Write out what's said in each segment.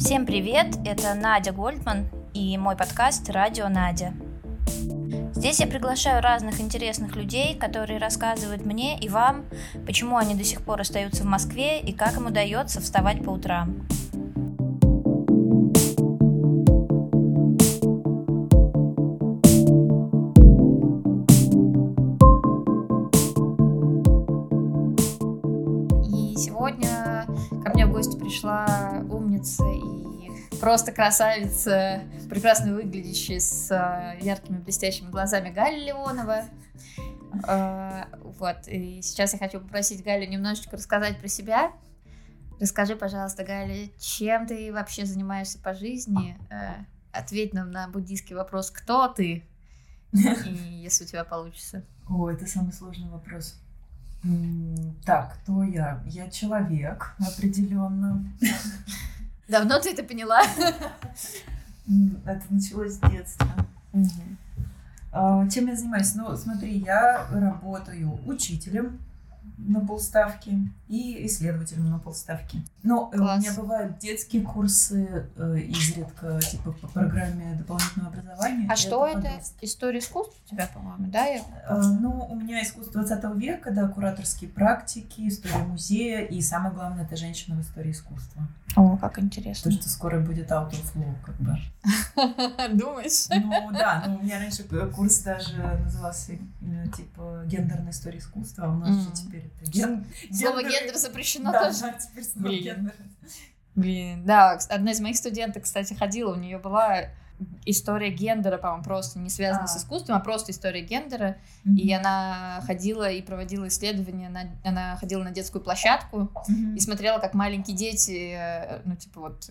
Всем привет, это Надя Гольдман и мой подкаст «Радио Надя». Здесь я приглашаю разных интересных людей, которые рассказывают мне и вам, почему они до сих пор остаются в Москве и как им удается вставать по утрам. Просто красавица, прекрасно выглядящая с э, яркими блестящими глазами Галя Леонова. Э, Вот, и сейчас я хочу попросить Галю немножечко рассказать про себя. Расскажи, пожалуйста, Галя, чем ты вообще занимаешься по жизни? Э, Ответь нам на буддийский вопрос, кто ты? И если у тебя получится. О, это самый сложный вопрос. Так, кто я? Я человек, определенно. Давно ты это поняла? Это началось с детства. А, Чем я занимаюсь? Ну, смотри, я работаю учителем на полставки и исследователем на полставки. Но э, у Класс. меня бывают детские курсы э, изредка, типа по программе дополнительного образования. А что это? подросток. История искусства у тебя, по-моему, да? Я- Э, Ну, у меня искусство 20 века, да, кураторские практики, история музея, и самое главное, это женщина в истории искусства. О, как интересно. То, что скоро будет out of law, как бы. Думаешь? Ну, да, ну, у меня раньше курс даже назывался, э, типа, гендерная история искусства, а у нас же теперь ген- Слово гендер- гендер запрещено Да, тоже. да, теперь слово Блин. гендер. Блин, да, одна из моих студенток, кстати, ходила, у нее была история гендера, по-моему, просто не связанная с А. искусством, а просто история гендера. Мгм. И она ходила и проводила исследования, на, она ходила на детскую площадку Мгм. и смотрела, как маленькие дети, э, ну, типа вот,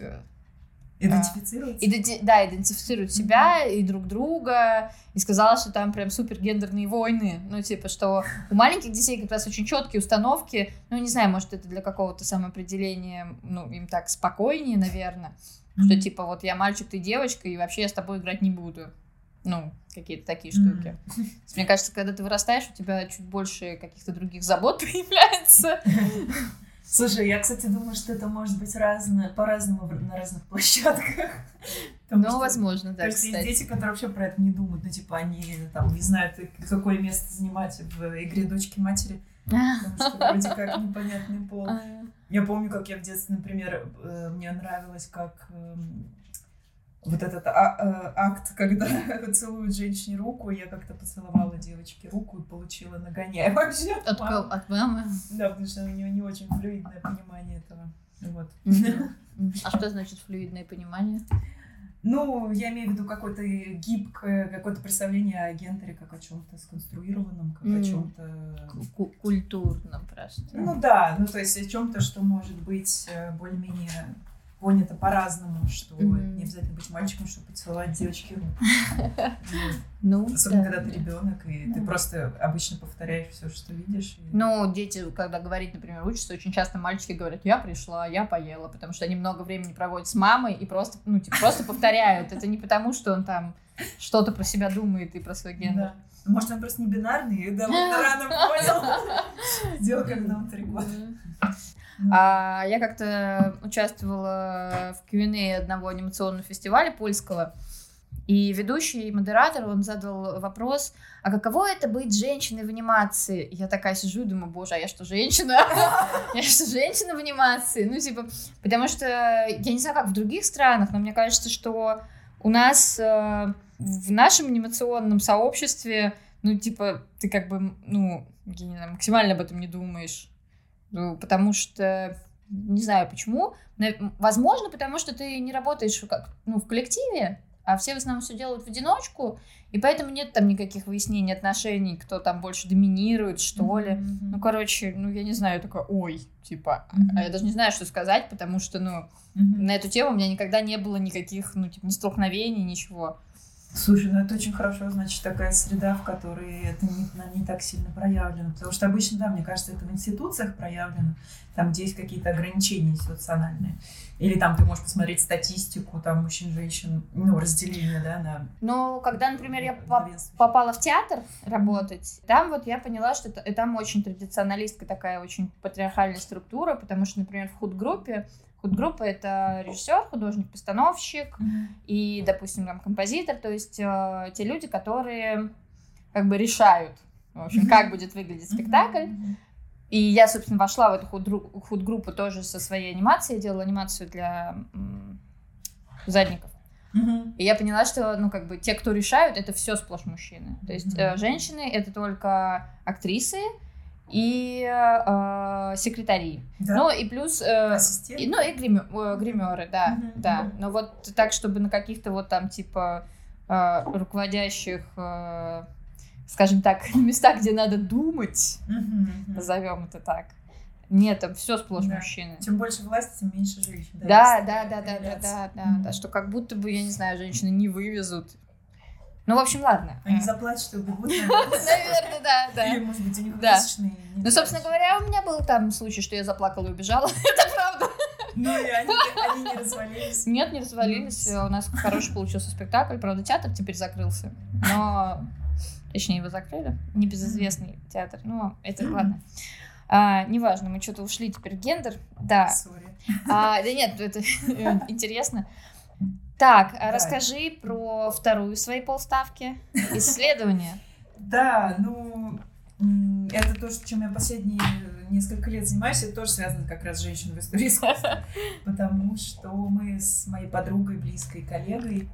э, Идентифицироваться? иденти- да, идентифицируют себя и друг друга, и сказала, что там прям супер гендерные войны, ну, типа, что у маленьких детей как раз очень четкие установки, ну, не знаю, может, это для какого-то самоопределения, ну, им так спокойнее, наверное, что, Мгм. типа, вот я мальчик, ты девочка, и вообще я с тобой играть не буду. Ну, какие-то такие штуки. Мне кажется, когда ты вырастаешь, у тебя чуть больше каких-то других забот появляется. Слушай, я, кстати, думаю, что это может быть разное, по-разному на разных площадках. Потому Ну, что, возможно, да, кажется, есть кстати. дети, которые вообще про это не думают. Ну, типа, они там не знают, какое место занимать в игре дочки-матери. Потому что вроде как непонятный пол. А, Я помню, как я в детстве, например, э, мне нравилось, как эм, вот этот а- э, акт, когда целуют женщине руку, я как-то поцеловала девочке руку и получила нагоняй вообще. от мамы. От мамы? Да, потому что у нее не очень флюидное понимание этого. Вот. А что значит флюидное понимание? Ну, я имею в виду какое-то гибкое, какое-то представление о гендере как о чем-то сконструированном, как о Мгм. чем-то... Ку- Культурно просто. Ну да, ну то есть о чем-то, что может быть э, более-менее понято по-разному, что Мгм. не обязательно быть мальчиком, чтобы поцеловать девочки руку. Вот. Ну, Особенно, да. когда ты ребенок, и ты Да. просто обычно повторяешь все, что видишь. Ну, дети, когда говорить, например, учатся, очень часто мальчики говорят, я пришла, я поела, потому что они много времени проводят с мамой и просто, ну, типа, просто повторяют. Это не потому, что он там что-то про себя думает и про свой гендер. Да. Может, он просто не бинарный, и довольно рано понял. Сделал, когда он три года. А я как-то участвовала в Q&A одного анимационного фестиваля польского, и ведущий, модератор, он задал вопрос, а каково это быть женщиной в анимации? И я такая сижу и думаю, боже, а я что, женщина? Я что, женщина в анимации? Ну, типа, потому что, я не знаю, как в других странах, но мне кажется, что у нас э, в нашем анимационном сообществе, ну, типа, ты как бы, ну, максимально об этом не думаешь. Ну, потому что, не знаю почему, возможно, потому что ты не работаешь как, ну, в коллективе, а все в основном все делают в одиночку, и поэтому нет там никаких выяснений отношений, кто там больше доминирует, что ли. мгм. Ну, короче, ну, я не знаю, я такая, ой, типа, Мгм. а я даже не знаю, что сказать, потому что, ну, Мгм. на эту тему у меня никогда не было никаких, ну, типа, ни столкновений, ничего. Слушай, ну это очень хорошо, значит, такая среда, в которой это не, не так сильно проявлено. Потому что обычно, да, мне кажется, это в институциях проявлено, там, где есть какие-то ограничения институциональные. Или там ты можешь посмотреть статистику, там, мужчин, женщин, ну, разделение, да, на... Но когда, например, я по- главенствующие. попала в театр работать, там вот я поняла, что это, там очень традиционалистская такая очень патриархальная структура, потому что, например, в худ-группе Худ-группа — это режиссер, художник, постановщик и, допустим, там композитор, то есть э, те люди, которые как бы решают, в общем, как будет выглядеть спектакль. И я, собственно, вошла в эту худ-группу тоже со своей анимацией, я делала анимацию для задников. И я поняла, что, ну, как бы, те, кто решают, это все сплошь мужчины. То есть э, женщины — это только актрисы и э, секретари. Да? Ну, и плюс... э, Ассистент? и- ну, и гримё- э, гримеры, да, Мгм, да. Но вот так, чтобы на каких-то вот там, типа, э, руководящих, э, скажем так, местах, где надо думать, мгм. назовем это так. Нет, там все сплошь Да. мужчины. Чем больше власти, тем меньше женщин. Да, да, такая да, да, да, корреляция. да, Мгм. да, что как будто бы, я не знаю, женщины не вывезут. Ну, в общем, ладно. Они заплачут и убегут, наверное. Да, да. Или, может быть, у них месячные. Ну, собственно говоря, у меня был там случай, что я заплакала и убежала. Это правда. Ну, и они, они не развалились. Нет, не развалились. У нас хороший получился спектакль. Правда, театр теперь закрылся. Но... Точнее, его закрыли. Небезызвестный театр. Ну, это ладно. А, неважно, мы что-то ушли теперь в гендер. Да. А, да нет, это интересно. Так, а Да. расскажи про вторую свои полставки. Исследование. Да, ну, это то, чем я последние несколько лет занимаюсь, это тоже связано как раз с женщиной в истории искусства. Потому что мы с моей подругой, близкой коллегой,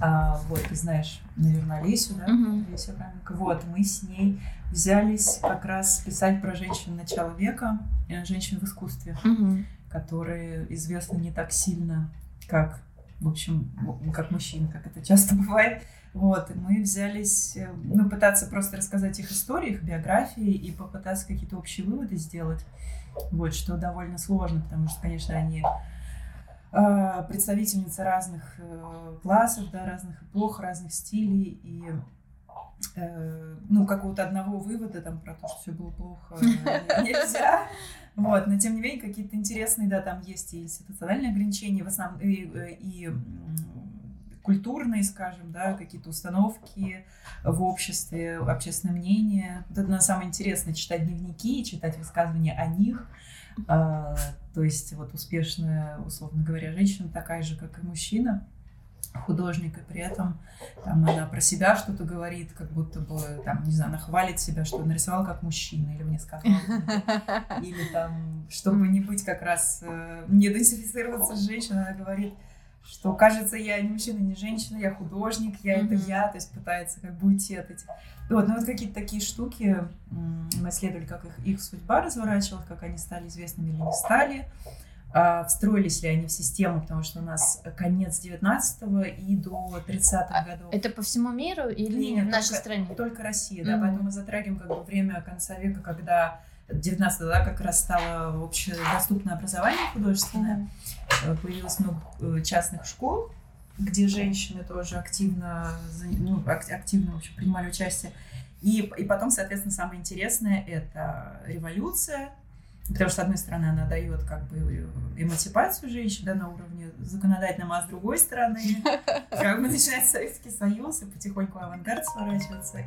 а, вот, ты знаешь, наверное, Олесю, да? Мгм. Олеся Абраменко. Вот, мы с ней взялись как раз писать про женщин начала века, э, женщин в искусстве, которые известны не так сильно, как, в общем, как мужчин, как это часто бывает. Вот, и мы взялись, э, ну, пытаться просто рассказать их истории, их биографии и попытаться какие-то общие выводы сделать. Вот, что довольно сложно, потому что, конечно, они э, представительницы разных э, классов, да, разных эпох, разных стилей, и ну, какого-то одного вывода там про то, что все было плохо, э, нельзя. Вот, но тем не менее какие-то интересные, да, там есть и институциональные ограничения, в основном и, э, и, культурные, скажем, да, какие-то установки в обществе, общественное мнение. Вот это на самое интересное читать дневники, читать высказывания о них. А, то есть вот успешная, условно говоря, женщина такая же, как и мужчина, художник, и при этом там она про себя что-то говорит, как будто бы, там, не знаю, она хвалит себя, что нарисовала как мужчина, или мне сказала, или там, чтобы не быть как раз, э, не идентифицироваться с женщиной, она говорит, что кажется, я не мужчина, не женщина, я художник, я это я, то есть пытается как бы уйти от этих. Вот, ну вот какие-то такие штуки, мы исследовали, как их, их судьба разворачивалась, как они стали известными или не стали, встроились ли они в систему, потому что у нас конец 19 и до 30-х А, годов. Это по всему миру или Не, не, в нашей только- стране? Только Россия, да, Мгм. поэтому мы затрагиваем как бы время конца века, когда 19 да, как раз стало общедоступное образование художественное. Э, появилось много э, частных школ, где женщины тоже активно, ну, ак- активно в общем, принимали участие. И, и потом, соответственно, самое интересное — это революция, потому что, с одной стороны, она дает как бы эмансипацию женщин да, на уровне законодательном, а с другой стороны, как бы начинается Советский Союз, и потихоньку авангард сворачивается. И...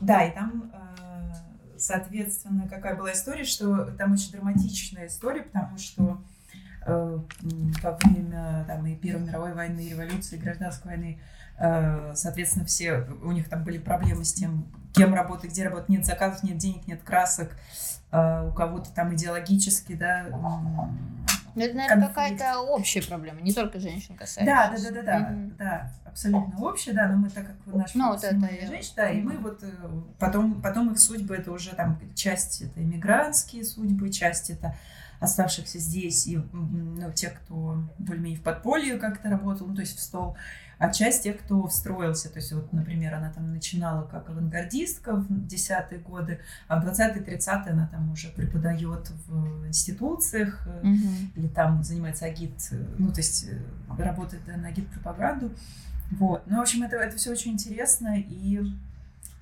Да, и там, э, соответственно, какая была история, что там очень драматичная история, потому что во время там, и Первой мировой войны, и революции, и гражданской войны, э, соответственно, все, у них там были проблемы с тем, кем работать, где работать, нет заказов, нет денег, нет красок, э, у кого-то там идеологически, да, м, Ну, Это, наверное, какая-то общая проблема, не только женщин касается. Да, да, да, да, да, Мгм. да, абсолютно общее, да, но мы так как наш Ну, вот это внимания я- женщин, да, и мы вот э, потом, потом их судьбы это уже там часть это иммигрантские судьбы, часть это оставшихся здесь и ну, те, кто более-менее в подполье как-то работал, ну, то есть в стол, а часть тех, кто встроился, то есть вот, например, она там начинала как авангардистка в десятые годы, а в 20-30-е она там уже преподает в институциях, Мгм. или там занимается агит, э, ну, то есть э, работает да, на агит-пропаганду. Вот. Ну, в общем, это, это все очень интересно, и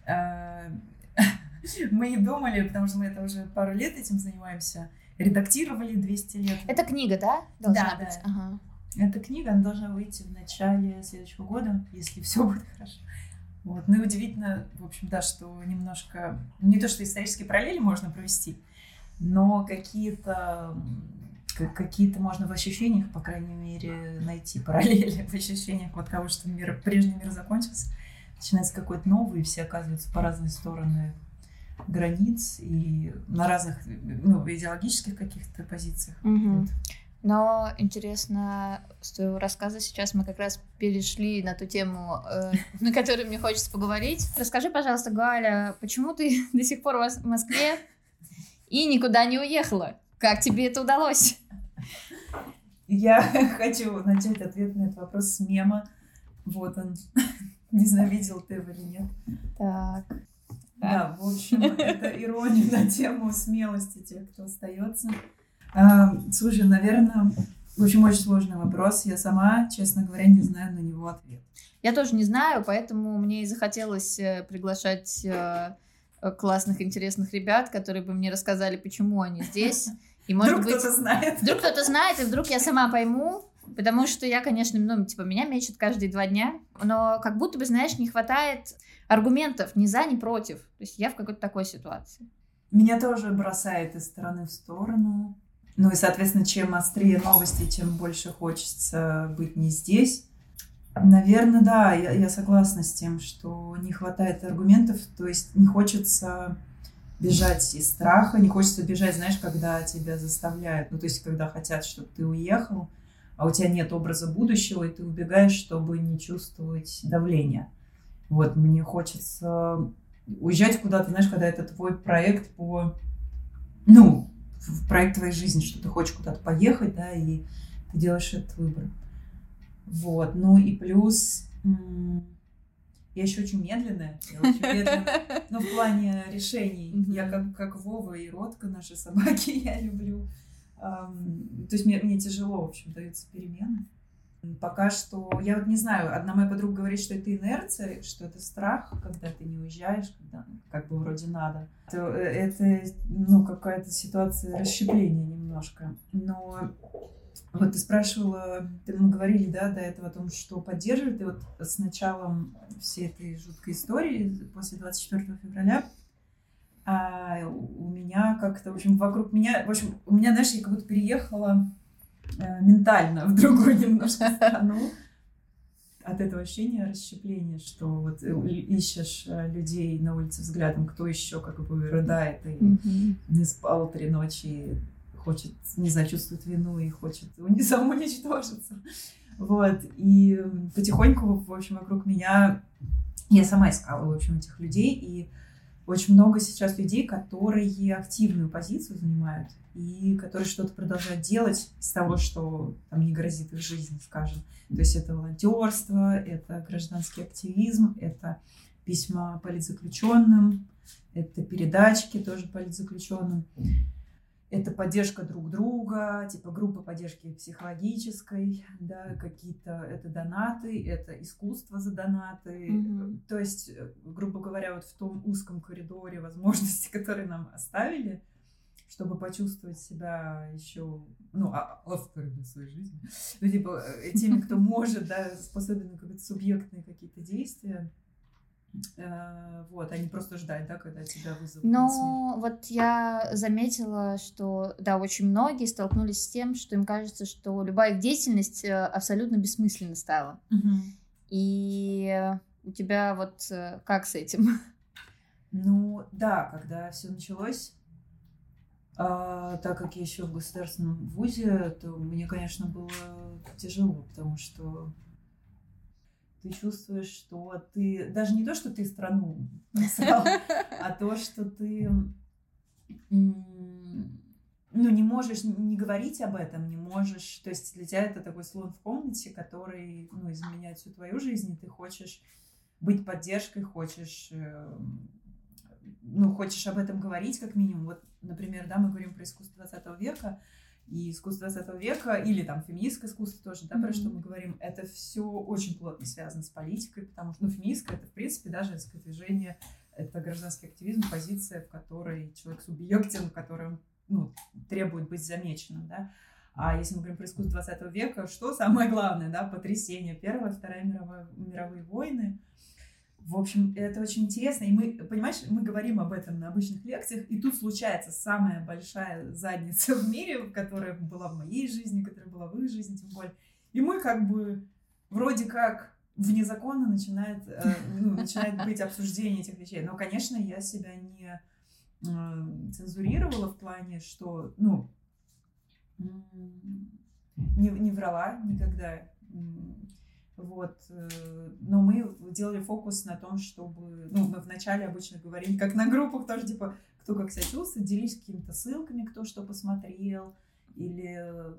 э, мы не думали, потому что мы это уже пару лет этим занимаемся, редактировали 200 лет. Это книга, да? Должна Да, быть? да. Ага. Эта книга, она должна выйти в начале следующего года, если все будет хорошо. Вот. Ну и удивительно, в общем, да, что немножко... Не то, что исторические параллели можно провести, но какие-то какие-то можно в ощущениях, по крайней мере, найти параллели в ощущениях вот того, что мир, прежний мир закончился, начинается какой-то новый, и все оказываются по разные стороны границ и на разных ну, идеологических каких-то позициях. Угу. Вот. Но интересно, с твоего рассказа сейчас мы как раз перешли на ту тему, э, на которую мне хочется поговорить. Расскажи, пожалуйста, Галя, почему ты до сих пор в Москве и никуда не уехала? Как тебе это удалось? Я хочу начать ответ на этот вопрос с мема. Вот он. Не знаю, видел ты его или нет. Так. Да, в общем, это ирония на тему смелости тех, кто остается. Слушай, наверное, в общем, очень сложный вопрос. Я сама, честно говоря, не знаю на него ответ. Я тоже не знаю, поэтому мне и захотелось э, приглашать э, классных, интересных ребят, которые бы мне рассказали, почему они здесь. И, может вдруг быть, кто-то знает. Вдруг кто-то знает, и вдруг я сама пойму, потому что я, конечно, ну, типа, меня мечет каждые два дня, но как будто бы, знаешь, не хватает аргументов ни за, ни против. То есть я в какой-то такой ситуации. Меня тоже бросает из стороны в сторону. Ну и, соответственно, чем острее новости, чем больше хочется быть не здесь. Наверное, да, я, я согласна с тем, что не хватает аргументов, то есть не хочется бежать из страха, не хочется бежать, знаешь, когда тебя заставляют, ну, то есть, когда хотят, чтобы ты уехал, а у тебя нет образа будущего, и ты убегаешь, чтобы не чувствовать давления. Вот, мне хочется уезжать куда-то, знаешь, когда это твой проект по, ну, проект твоей жизни, что ты хочешь куда-то поехать, да, и ты делаешь этот выбор. Вот, ну и плюс я еще очень медленная, я очень медленная, но в плане решений. Я как, как Вова и Ротка, наши собаки, я люблю. То есть мне, мне тяжело, в общем, даются перемены. Пока что, я вот не знаю, одна моя подруга говорит, что это инерция, что это страх, когда ты не уезжаешь, когда как бы вроде надо. То э, это, ну, какая-то ситуация расщепления немножко. Но вот ты спрашивала, ты, мы говорили, да, до этого о том, что поддерживает. И вот с началом всей этой жуткой истории, после 24 февраля, а у меня как-то, в общем, вокруг меня, в общем, у меня, знаешь, я как будто переехала э, ментально в другую немножко страну от этого ощущения расщепления, что вот ищешь э, людей на улице взглядом, кто еще как бы рыдает и mm-hmm. не спал три ночи, хочет, не знаю, чувствует вину и хочет самоуничтожиться. Вот. И потихоньку, в общем, вокруг меня я сама искала, в общем, этих людей. И очень много сейчас людей, которые активную позицию занимают и которые что-то продолжают делать из того, что там не грозит их жизни, скажем. То есть это волонтерство, это гражданский активизм, это письма политзаключенным, это передачки тоже политзаключенным это поддержка друг друга, типа группа поддержки психологической, да, какие-то это донаты, это искусство за донаты. Mm-hmm. То есть, э, грубо говоря, вот в том узком коридоре возможностей, которые нам оставили, чтобы почувствовать себя еще, ну, а, авторами своей жизни, ну, типа, э, теми, кто может, да, способен на какие-то субъектные какие-то действия, вот, а не просто ждать, да, когда тебя вызовут. Но вот я заметила, что, да, очень многие столкнулись с тем, что им кажется, что любая их деятельность э, абсолютно бессмысленна стала. Угу. И у тебя вот э, как с этим? Ну, да, когда все началось, а, так как я еще в государственном вузе, то мне, конечно, было тяжело, потому что ты чувствуешь, что ты даже не то, что ты страну насрал, а то, что ты ну, не можешь не говорить об этом, не можешь, то есть для тебя это такой слон в комнате, который, ну, изменяет всю твою жизнь, и ты хочешь быть поддержкой, хочешь, эм, ну, хочешь об этом говорить как минимум. Вот, например, да, мы говорим про искусство 20 века, и искусство 20 века, или там феминистское искусство тоже, да, mm-hmm. про что мы говорим, это все очень плотно связано с политикой, потому что, ну, феминистское, это, в принципе, даже женское движение, это гражданский активизм, позиция, в которой человек субъектен, в котором, ну, требует быть замеченным, да. А если мы говорим про искусство 20 века, что самое главное, да, потрясение, Первая, Вторая мировая, мировые войны, В общем, это очень интересно. И мы, понимаешь, мы говорим об этом на обычных лекциях, и тут случается самая большая задница в мире, которая была в моей жизни, которая была в их жизни, тем более. И мы как бы вроде как вне закона начинает, э, ну, начинает быть обсуждение этих вещей. Но, конечно, я себя не э, цензурировала в плане, что, ну, не, не врала никогда. Вот. Э, но мы делали фокус на том, чтобы... Ну, мы вначале обычно говорили, как на группах тоже, типа, кто как себя чувствует, делись какими-то ссылками, кто что посмотрел, или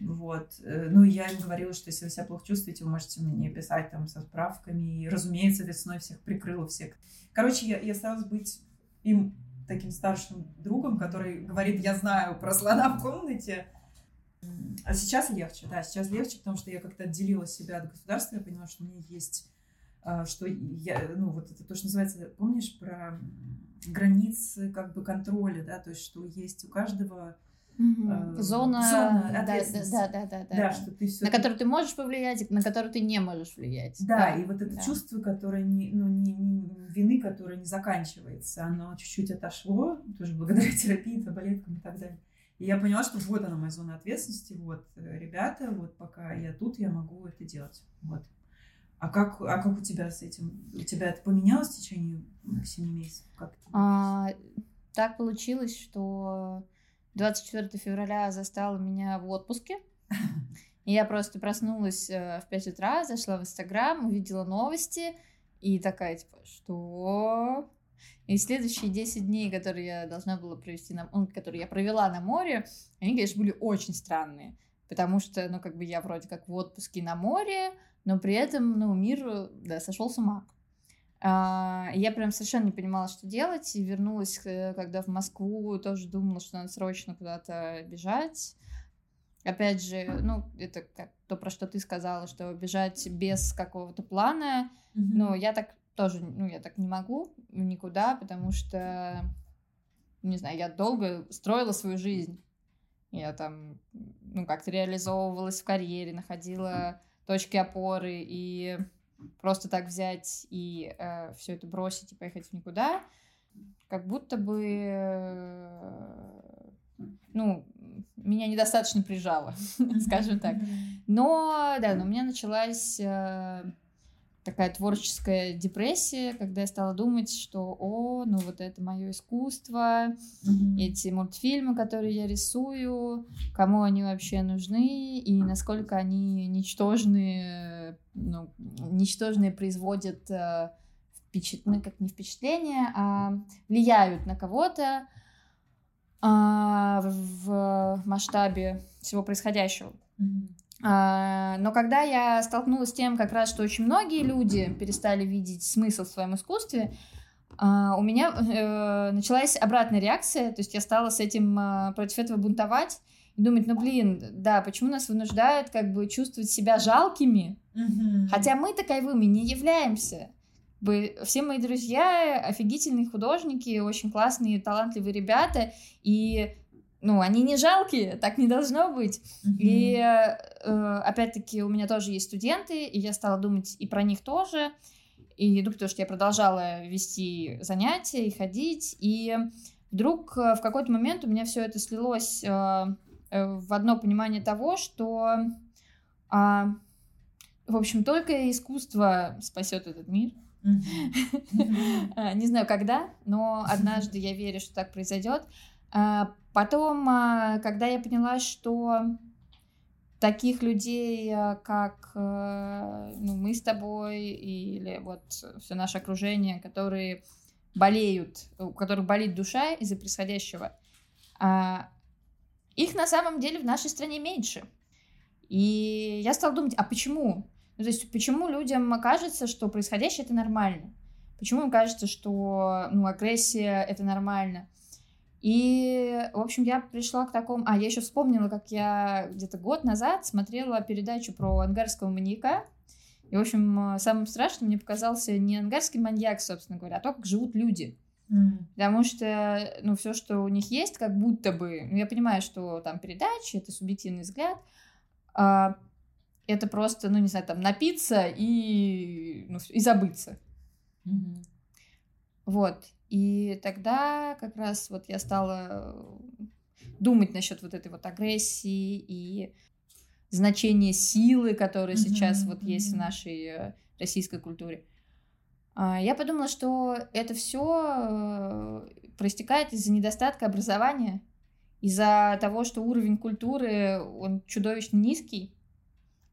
вот. Э, ну, я им говорила, что если вы себя плохо чувствуете, вы можете мне писать там со справками. И, разумеется, весной всех прикрыла всех. Короче, я, я старалась быть им таким старшим другом, который говорит, я знаю про слона в комнате, а сейчас легче, да, сейчас легче, потому что я как-то отделила себя от государства, я поняла, что у меня есть, а, что я, ну, вот это то, что называется, помнишь, про границы как бы контроля, да, то есть что есть у каждого Угу. Зона, Зона да, да, да, да, да, да, что ты все на которую ты можешь повлиять, на которую ты не можешь влиять. Да, да и вот это да. чувство, которое не, ну, не, не, вины, которое не заканчивается, оно чуть-чуть отошло, тоже благодаря терапии, таблеткам и так далее. И я поняла, что вот она моя зона ответственности, вот, э, ребята, вот пока я тут, я могу это делать. Вот. А как, а как у тебя с этим? У тебя это поменялось в течение 7 месяцев? Как а, так получилось, что 24 февраля застала меня в отпуске. И я просто проснулась э, в 5 утра, зашла в Инстаграм, увидела новости и такая, типа, что? И следующие 10 дней, которые я должна была провести, на, которые я провела на море, они, конечно, были очень странные. Потому что, ну, как бы я вроде как в отпуске на море, но при этом, ну, мир, да, сошел с ума. А, я прям совершенно не понимала, что делать, и вернулась, э, когда в Москву, тоже думала, что надо срочно куда-то бежать. Опять же, ну, это как то, про что ты сказала, что бежать без какого-то плана, mm-hmm. ну, я так тоже, ну, я так не могу никуда, потому что, не знаю, я долго строила свою жизнь. Я там, ну, как-то реализовывалась в карьере, находила точки опоры, и просто так взять и э, все это бросить и поехать в никуда, как будто бы, э, ну, меня недостаточно прижало, скажем так. Но, да, но у меня началась... Э, такая творческая депрессия, когда я стала думать, что, о, ну вот это мое искусство, mm-hmm. эти мультфильмы, которые я рисую, кому они вообще нужны и насколько они ничтожные, ну, ничтожные производят э, впечат... ну, как не впечатление, а влияют на кого-то а, в масштабе всего происходящего. Mm-hmm. А, но когда я столкнулась с тем, как раз, что очень многие люди перестали видеть смысл в своем искусстве, а, у меня э, началась обратная реакция, то есть я стала с этим а, против этого бунтовать и думать, ну блин, да, почему нас вынуждают как бы чувствовать себя жалкими, mm-hmm. хотя мы таковыми не являемся. Все мои друзья офигительные художники, очень классные, талантливые ребята, и ну, они не жалкие, так не должно быть. Mm-hmm. И э, опять-таки у меня тоже есть студенты, и я стала думать и про них тоже. И ну, потому что я продолжала вести занятия и ходить, и вдруг э, в какой-то момент у меня все это слилось э, в одно понимание того, что, э, в общем, только искусство спасет этот мир. Mm-hmm. Не знаю когда, но однажды я верю, что так произойдет. А, потом, а, когда я поняла, что таких людей, а, как ну, мы с тобой или вот все наше окружение, которые болеют, у которых болит душа из-за происходящего, их на самом деле в нашей стране меньше. И я стала думать, а почему? Ну, то есть почему людям кажется, что происходящее это нормально? Почему им кажется, что ну, агрессия это нормально? И, в общем, я пришла к такому... А, я еще вспомнила, как я где-то год назад смотрела передачу про ангарского маньяка. И, в общем, самым страшным мне показался не ангарский маньяк, собственно говоря, а то, как живут люди. Mm. Потому что, ну, все, что у них есть, как будто бы... Ну, я понимаю, что там передачи, это субъективный взгляд. А, это просто, ну, не знаю, там, напиться и, ну, и забыться. Мгм. Вот. И тогда как раз вот я стала э, думать насчет вот этой вот агрессии и значения силы, которая сейчас Мгм, вот есть в нашей э, российской культуре. А, Я подумала, что это все проистекает из-за недостатка образования, из-за того, что уровень культуры, он чудовищно низкий.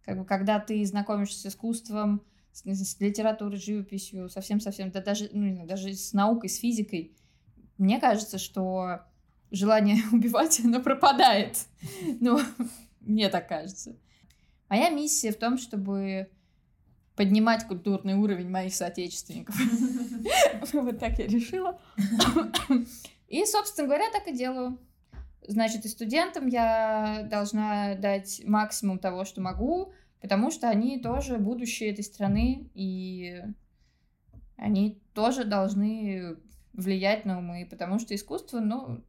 Как бы, когда ты знакомишься с искусством, с, с литературой, живописью, совсем-совсем, да даже, ну, даже с наукой, с физикой, мне кажется, что желание убивать, оно пропадает. Ну, мне так кажется. Моя миссия в том, чтобы поднимать культурный уровень моих соотечественников. Вот так я решила. И, собственно говоря, так и делаю. Значит, и студентам я должна дать максимум того, что могу, потому что они тоже будущее этой страны, и они тоже должны влиять на умы, потому что искусство, ну,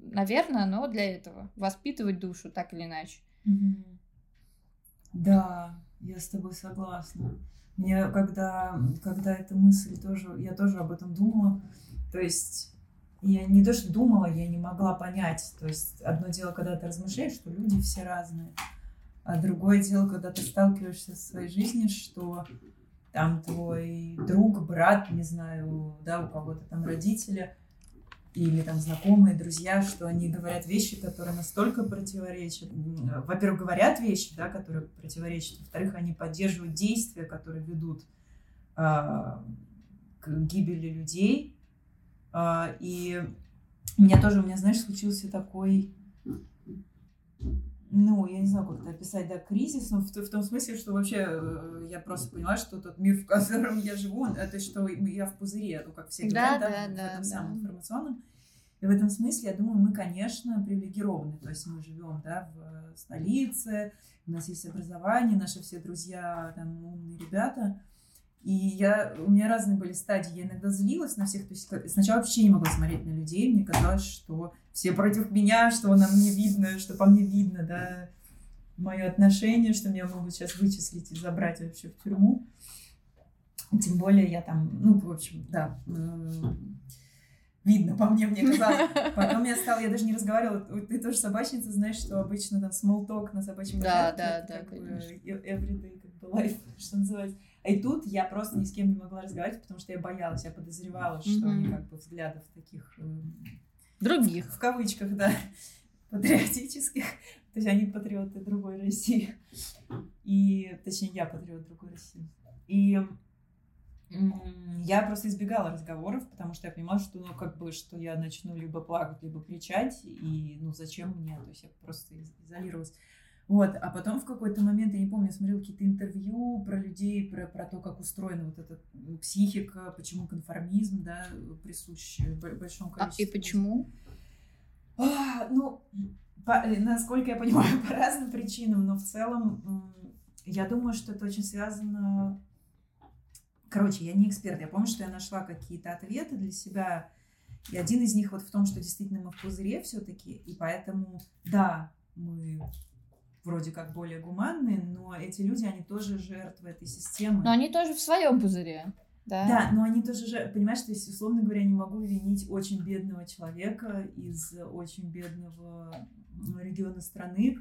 наверное, оно для этого. Воспитывать душу, так или иначе. Да, я с тобой согласна. Мне когда, когда эта мысль тоже, я тоже об этом думала, то есть я не то, что думала, я не могла понять. То есть одно дело, когда ты размышляешь, что люди все разные, а другое дело, когда ты сталкиваешься со своей жизнью, что там твой друг, брат, не знаю, да, у кого-то там родители, или там знакомые, друзья, что они говорят вещи, которые настолько противоречат. Во-первых, говорят вещи, да, которые противоречат. Во-вторых, они поддерживают действия, которые ведут а, к гибели людей. А, и у меня тоже, у меня, знаешь, случился такой, ну, я не знаю, как это описать, да, кризис, но в, в том смысле, что вообще э, я просто поняла, что тот мир, в котором я живу, он- это что я в пузыре, ну, как все Да, говорят, да, в да, этом да. самом информационном. И в этом смысле, я думаю, мы, конечно, привилегированы. То есть мы живем, да, в столице, у нас есть образование, наши все друзья, там, умные ребята. И я, у меня разные были стадии. Я иногда злилась на всех. То есть сначала вообще не могла смотреть на людей. Мне казалось, что все против меня, что на мне видно, что по мне видно, да, мое отношение, что меня могут сейчас вычислить и забрать вообще в тюрьму. Тем более я там, ну, в общем, да, видно по мне, мне казалось. Потом я стала, я даже не разговаривала. Ты тоже собачница, знаешь, что обычно там talk на собачьем Да, да, да, конечно. e- everyday, как бы life, что называется. И тут я просто ни с кем не могла разговаривать, потому что я боялась, я подозревала, что они как бы взглядов таких, эм, Других. в кавычках, да, патриотических. То есть они патриоты другой России. И, точнее, я патриот другой России. И я просто избегала разговоров, потому что я понимала, что, ну, как бы, что я начну либо плакать, либо кричать, и, ну, зачем мне? То есть я просто из- изолировалась. Вот, а потом в какой-то момент, я не помню, я смотрела какие-то интервью про людей, про, про то, как устроена вот эта психика, почему конформизм, да, присущ б- большому А, количеству. и почему? А, ну, по- э, насколько я понимаю, по разным причинам, но в целом я думаю, что это очень связано... Короче, я не эксперт. Я помню, что я нашла какие-то ответы для себя. И один из них вот в том, что действительно мы в пузыре все-таки. И поэтому, да, мы вроде как более гуманные, но эти люди, они тоже жертвы этой системы. Но они тоже в своем пузыре. Да. Да, но они тоже же, понимаешь, то есть, условно говоря, не могу винить очень бедного человека из очень бедного региона страны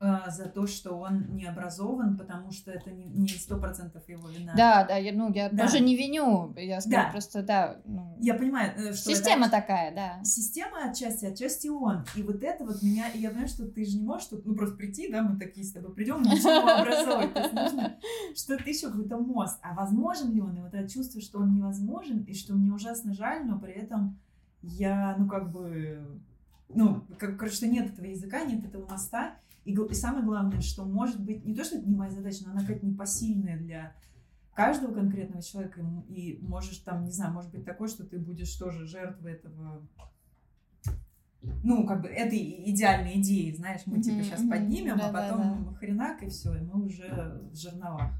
за то, что он не образован, потому что это не сто процентов его вина. Да, да, я, ну, я Да. тоже не виню. Я скажу Да. просто, да. ну, Я понимаю, э, что это- Система такая, да. Система отчасти, отчасти он. И вот это вот меня... и Я понимаю, что ты же не можешь ну, просто прийти, да, мы такие с тобой придем, начнем его образовывать. То есть нужно что-то еще, какой-то мост. А возможен ли он? И вот это чувство, что он невозможен, и что мне ужасно жаль, но при этом я, ну, как бы... Ну, как, короче, что нет этого языка, нет этого моста. И, и самое главное, что может быть... Не то, что это не моя задача, но она какая-то непосильная для каждого конкретного человека. И можешь там, не знаю, может быть такое, что ты будешь тоже жертвой этого ну, как бы этой идеальной идеи, знаешь, мы типа Мгм, сейчас мгм. поднимем, а потом хренак, и все, и мы уже в жерновах.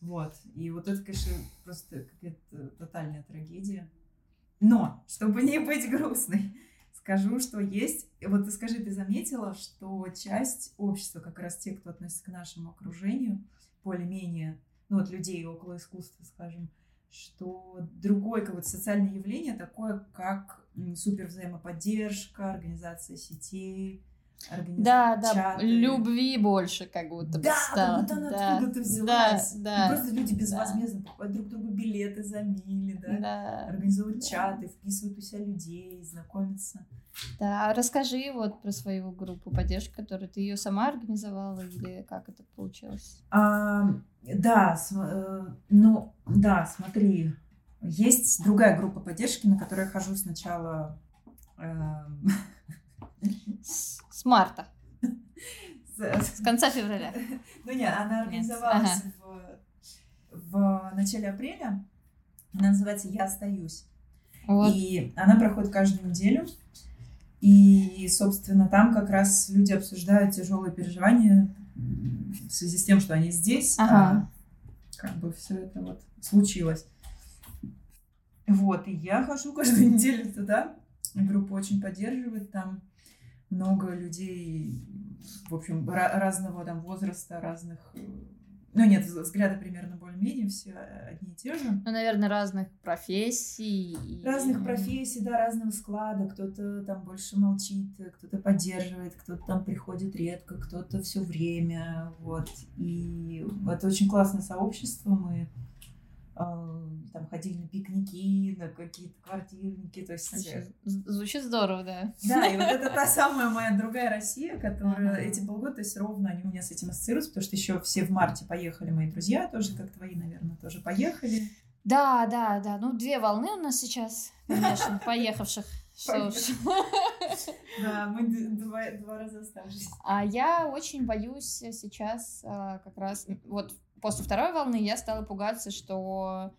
Вот. И вот это, конечно, просто какая-то тотальная трагедия. Но, чтобы не быть грустной, скажу, что есть... Вот ты скажи, ты заметила, что часть общества, как раз те, кто относится к нашему окружению, более-менее, ну вот людей около искусства, скажем, что другое какое-то социальное явление, такое как супер взаимоподдержка, организация сетей, да, да, чаты. любви больше как будто да, стало. как будто она да, откуда-то взялась. Да, да. Просто люди безвозмездно да. покупают друг другу билеты за мили, да, да. организуют да. чаты, вписывают у себя людей, знакомятся. Да, расскажи вот про свою группу поддержки, которую ты ее сама организовала или как это получилось? А, да, э, ну да, смотри, есть другая группа поддержки, на которой я хожу сначала. Э, с марта. С конца февраля. Ну нет, она организовалась в начале апреля. Она называется «Я остаюсь». И она проходит каждую неделю. И, собственно, там как раз люди обсуждают тяжелые переживания в связи с тем, что они здесь. Ага. А как бы все это вот случилось. Вот, и я хожу каждую неделю туда. Группа очень поддерживает там много людей, в общем, разного там возраста, разных э, ну нет, взгляды примерно более-менее все одни и те же. Ну, наверное, разных профессий. Разных профессий, да, разного склада. Кто-то там больше молчит, кто-то поддерживает, кто-то там приходит редко, кто-то все время. Вот. И это очень классное сообщество. Мы там ходили на пикники, на какие-то квартирники, то есть... Э, звучит здорово, да. Да, и вот это та самая моя другая Россия, которая эти полгода, то есть ровно они у меня с этим ассоциируются, потому что еще все в марте поехали мои друзья, тоже как твои, наверное, тоже поехали. Да, да, да, ну две волны у нас сейчас, конечно, поехавших. Да, мы два, два раза оставшись. А я очень боюсь сейчас а, как раз, вот после второй волны я стала пугаться, что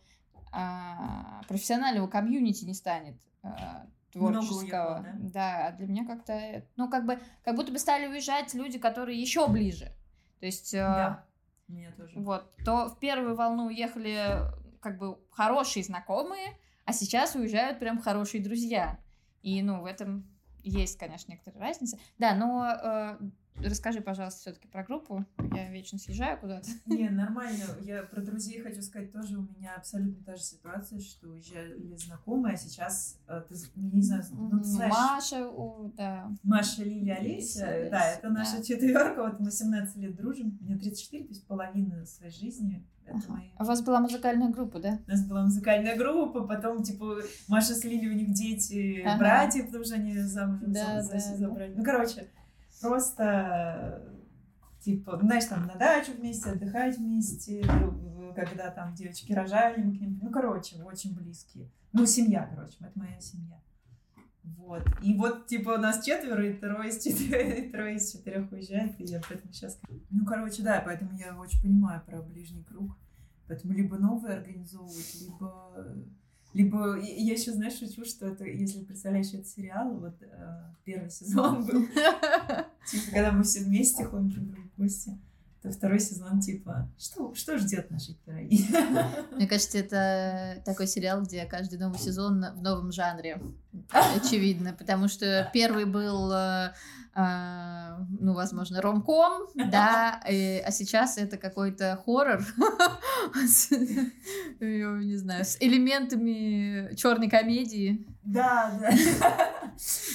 а, профессионального комьюнити не станет а, творческого. Уехало, да? да, для меня как-то, ну, как бы, как будто бы стали уезжать люди, которые еще ближе. То есть, а, да, э, меня тоже. Вот, то в первую волну уехали как бы хорошие знакомые, а сейчас уезжают прям хорошие друзья. И, ну, в этом есть, конечно, некоторая разница. Да, но э, Расскажи, пожалуйста, все-таки про группу. Я вечно съезжаю куда-то. Не, нормально. Я про друзей хочу сказать тоже. У меня абсолютно та же ситуация, что уезжали знакомые, а сейчас э, ты, не знаю, ну, ты знаешь... Маша, о, да. Маша, Лилия, Олеся. Олеся да, это наша да. четверка. Вот мы 17 лет дружим. Мне 34, то есть половина своей жизни. Это ага. мои... А у вас была музыкальная группа, да? У нас была музыкальная группа, потом, типа, Маша с Лилией, у них дети, ага. братья, потому что они замужем да, за, да, забрали. Да. Ну, короче, просто типа, знаешь, там на дачу вместе, отдыхать вместе, когда там девочки рожали, мы к ним, ну, короче, очень близкие. Ну, семья, короче, это моя семья. Вот. И вот, типа, у нас четверо, и трое из четырех, и трое из четырех уезжает, и я поэтому сейчас... Ну, короче, да, поэтому я очень понимаю про ближний круг. Поэтому либо новые организовывать, либо либо я еще, знаешь, шучу, что это, если представляешь этот сериал, вот э, первый сезон был, типа, когда мы все вместе ходим друг другу в гости, то второй сезон, типа, что, что ждет наших героинь? Мне кажется, это такой сериал, где каждый новый сезон в новом жанре, очевидно, потому что первый был э, а, ну, возможно, ромком, да, а сейчас это какой-то хоррор, не знаю, с элементами черной комедии. Да, да.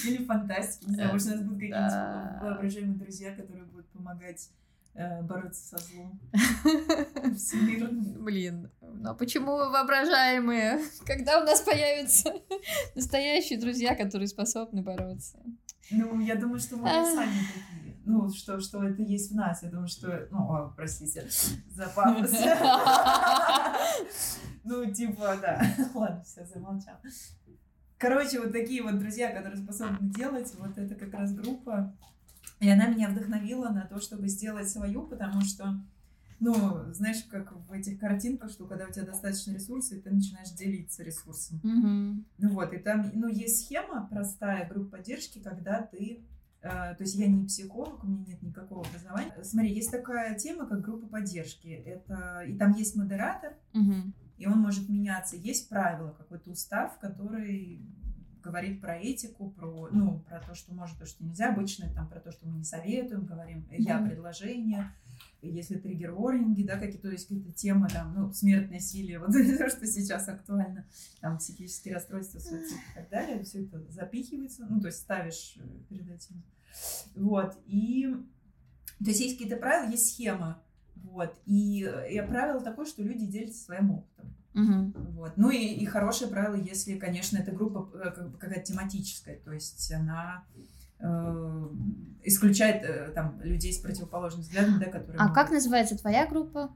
Или фантастики, не знаю, может, у нас будут какие-нибудь воображаемые друзья, которые будут помогать э, бороться со злом. Блин, ну а почему воображаемые? Когда у нас появятся настоящие друзья, которые способны бороться? Ну, я думаю, что мы сами такие. Ну, что, что это есть в нас. Я думаю, что... Ну, о, простите за пафос. Ну, типа, да. Ладно, все, замолчал. Короче, вот такие вот друзья, которые способны делать, вот это как раз группа. И она меня вдохновила на то, чтобы сделать свою, потому что ну, знаешь, как в этих картинках, что когда у тебя достаточно ресурсов, и ты начинаешь делиться ресурсом. Mm-hmm. Ну вот, и там, ну, есть схема простая группа поддержки, когда ты э, то есть я не психолог, у меня нет никакого образования. Смотри, есть такая тема, как группа поддержки. Это и там есть модератор, угу. и он может меняться. Есть правила, какой-то устав, который говорит про этику, про, ну, про то, что может, то, что нельзя. Обычно там про то, что мы не советуем, говорим «я предложение», если триггер-ворнинги, да, какие-то, то есть какие-то темы, там, ну, смерть, насилие, вот то, что сейчас актуально, там, психические расстройства, суицид и так далее, все это запихивается, ну, то есть ставишь э, перед этим. Вот, и, то есть есть какие-то правила, есть схема, вот, и, и правило такое, что люди делятся своим опытом. Угу. Вот. Ну и, и хорошее правило, если, конечно, эта группа э, какая-то тематическая, то есть она э, исключает э, там людей с противоположным взглядом, да, которые. А могут... как называется твоя группа?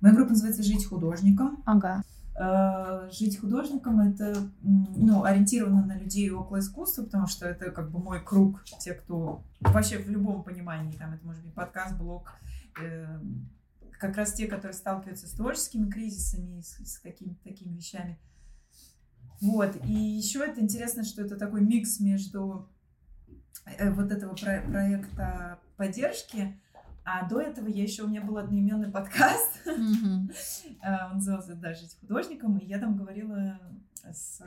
Моя группа называется "Жить художником". Ага. Э, жить художником это ну ориентировано на людей около искусства, потому что это как бы мой круг, те, кто вообще в любом понимании, там это может быть подкаст, блог, э, как раз те, которые сталкиваются с творческими кризисами, с, с какими-то такими вещами. Вот. И еще это интересно, что это такой микс между э, вот этого про- проекта поддержки, а до этого я еще у меня был одноименный подкаст. Mm-hmm. Он назывался «Да, жить художником», и я там говорила с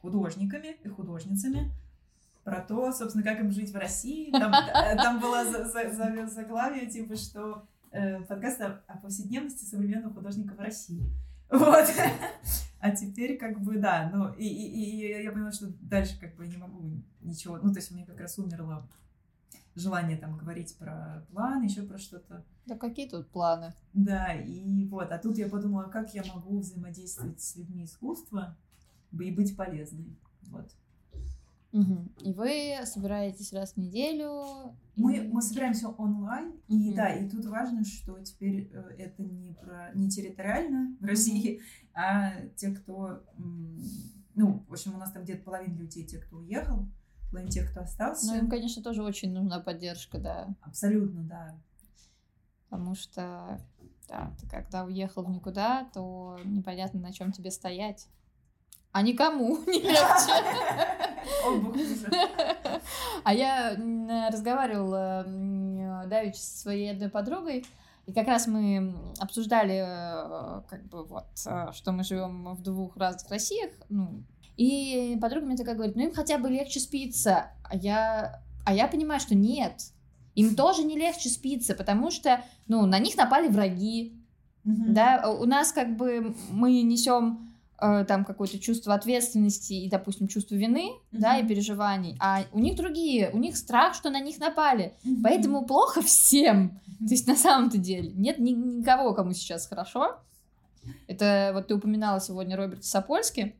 художниками и художницами про то, собственно, как им жить в России. Там, э, там было заглавие, типа, что э, подкаст о, о повседневности современного художника в России. Вот. А теперь как бы, да, ну, и, и, и я поняла, что дальше как бы не могу ничего, ну, то есть у меня как раз умерло желание там говорить про планы, еще про что-то. Да какие тут планы? Да, и вот, а тут я подумала, как я могу взаимодействовать с людьми искусства и быть полезной, вот. Угу. И вы собираетесь раз в неделю? Мы, и... мы собираемся онлайн, угу. и да, и тут важно, что теперь э, это не про не территориально в России, а те, кто, ну, в общем, у нас там где-то половина людей, те, кто уехал, половина тех, кто остался. Ну, им, конечно, тоже очень нужна поддержка, да. Абсолютно, да. Потому что, да, ты когда уехал в никуда, то непонятно, на чем тебе стоять. А никому не легче. А я разговаривала давеча со своей одной подругой, и как раз мы обсуждали, э, как бы вот, э, что мы живем в двух разных Россиях, ну, и подруга мне такая говорит, ну им хотя бы легче спится, а я, а я понимаю, что нет, им тоже не легче спится, потому что, ну, на них напали враги, mm-hmm. да, у нас как бы мы несем там какое-то чувство ответственности и, допустим, чувство вины, mm-hmm. да, и переживаний, а у них другие, у них страх, что на них напали, mm-hmm. поэтому плохо всем, mm-hmm. то есть на самом-то деле нет ни- никого, кому сейчас хорошо. Это вот ты упоминала сегодня Роберта Сапольски,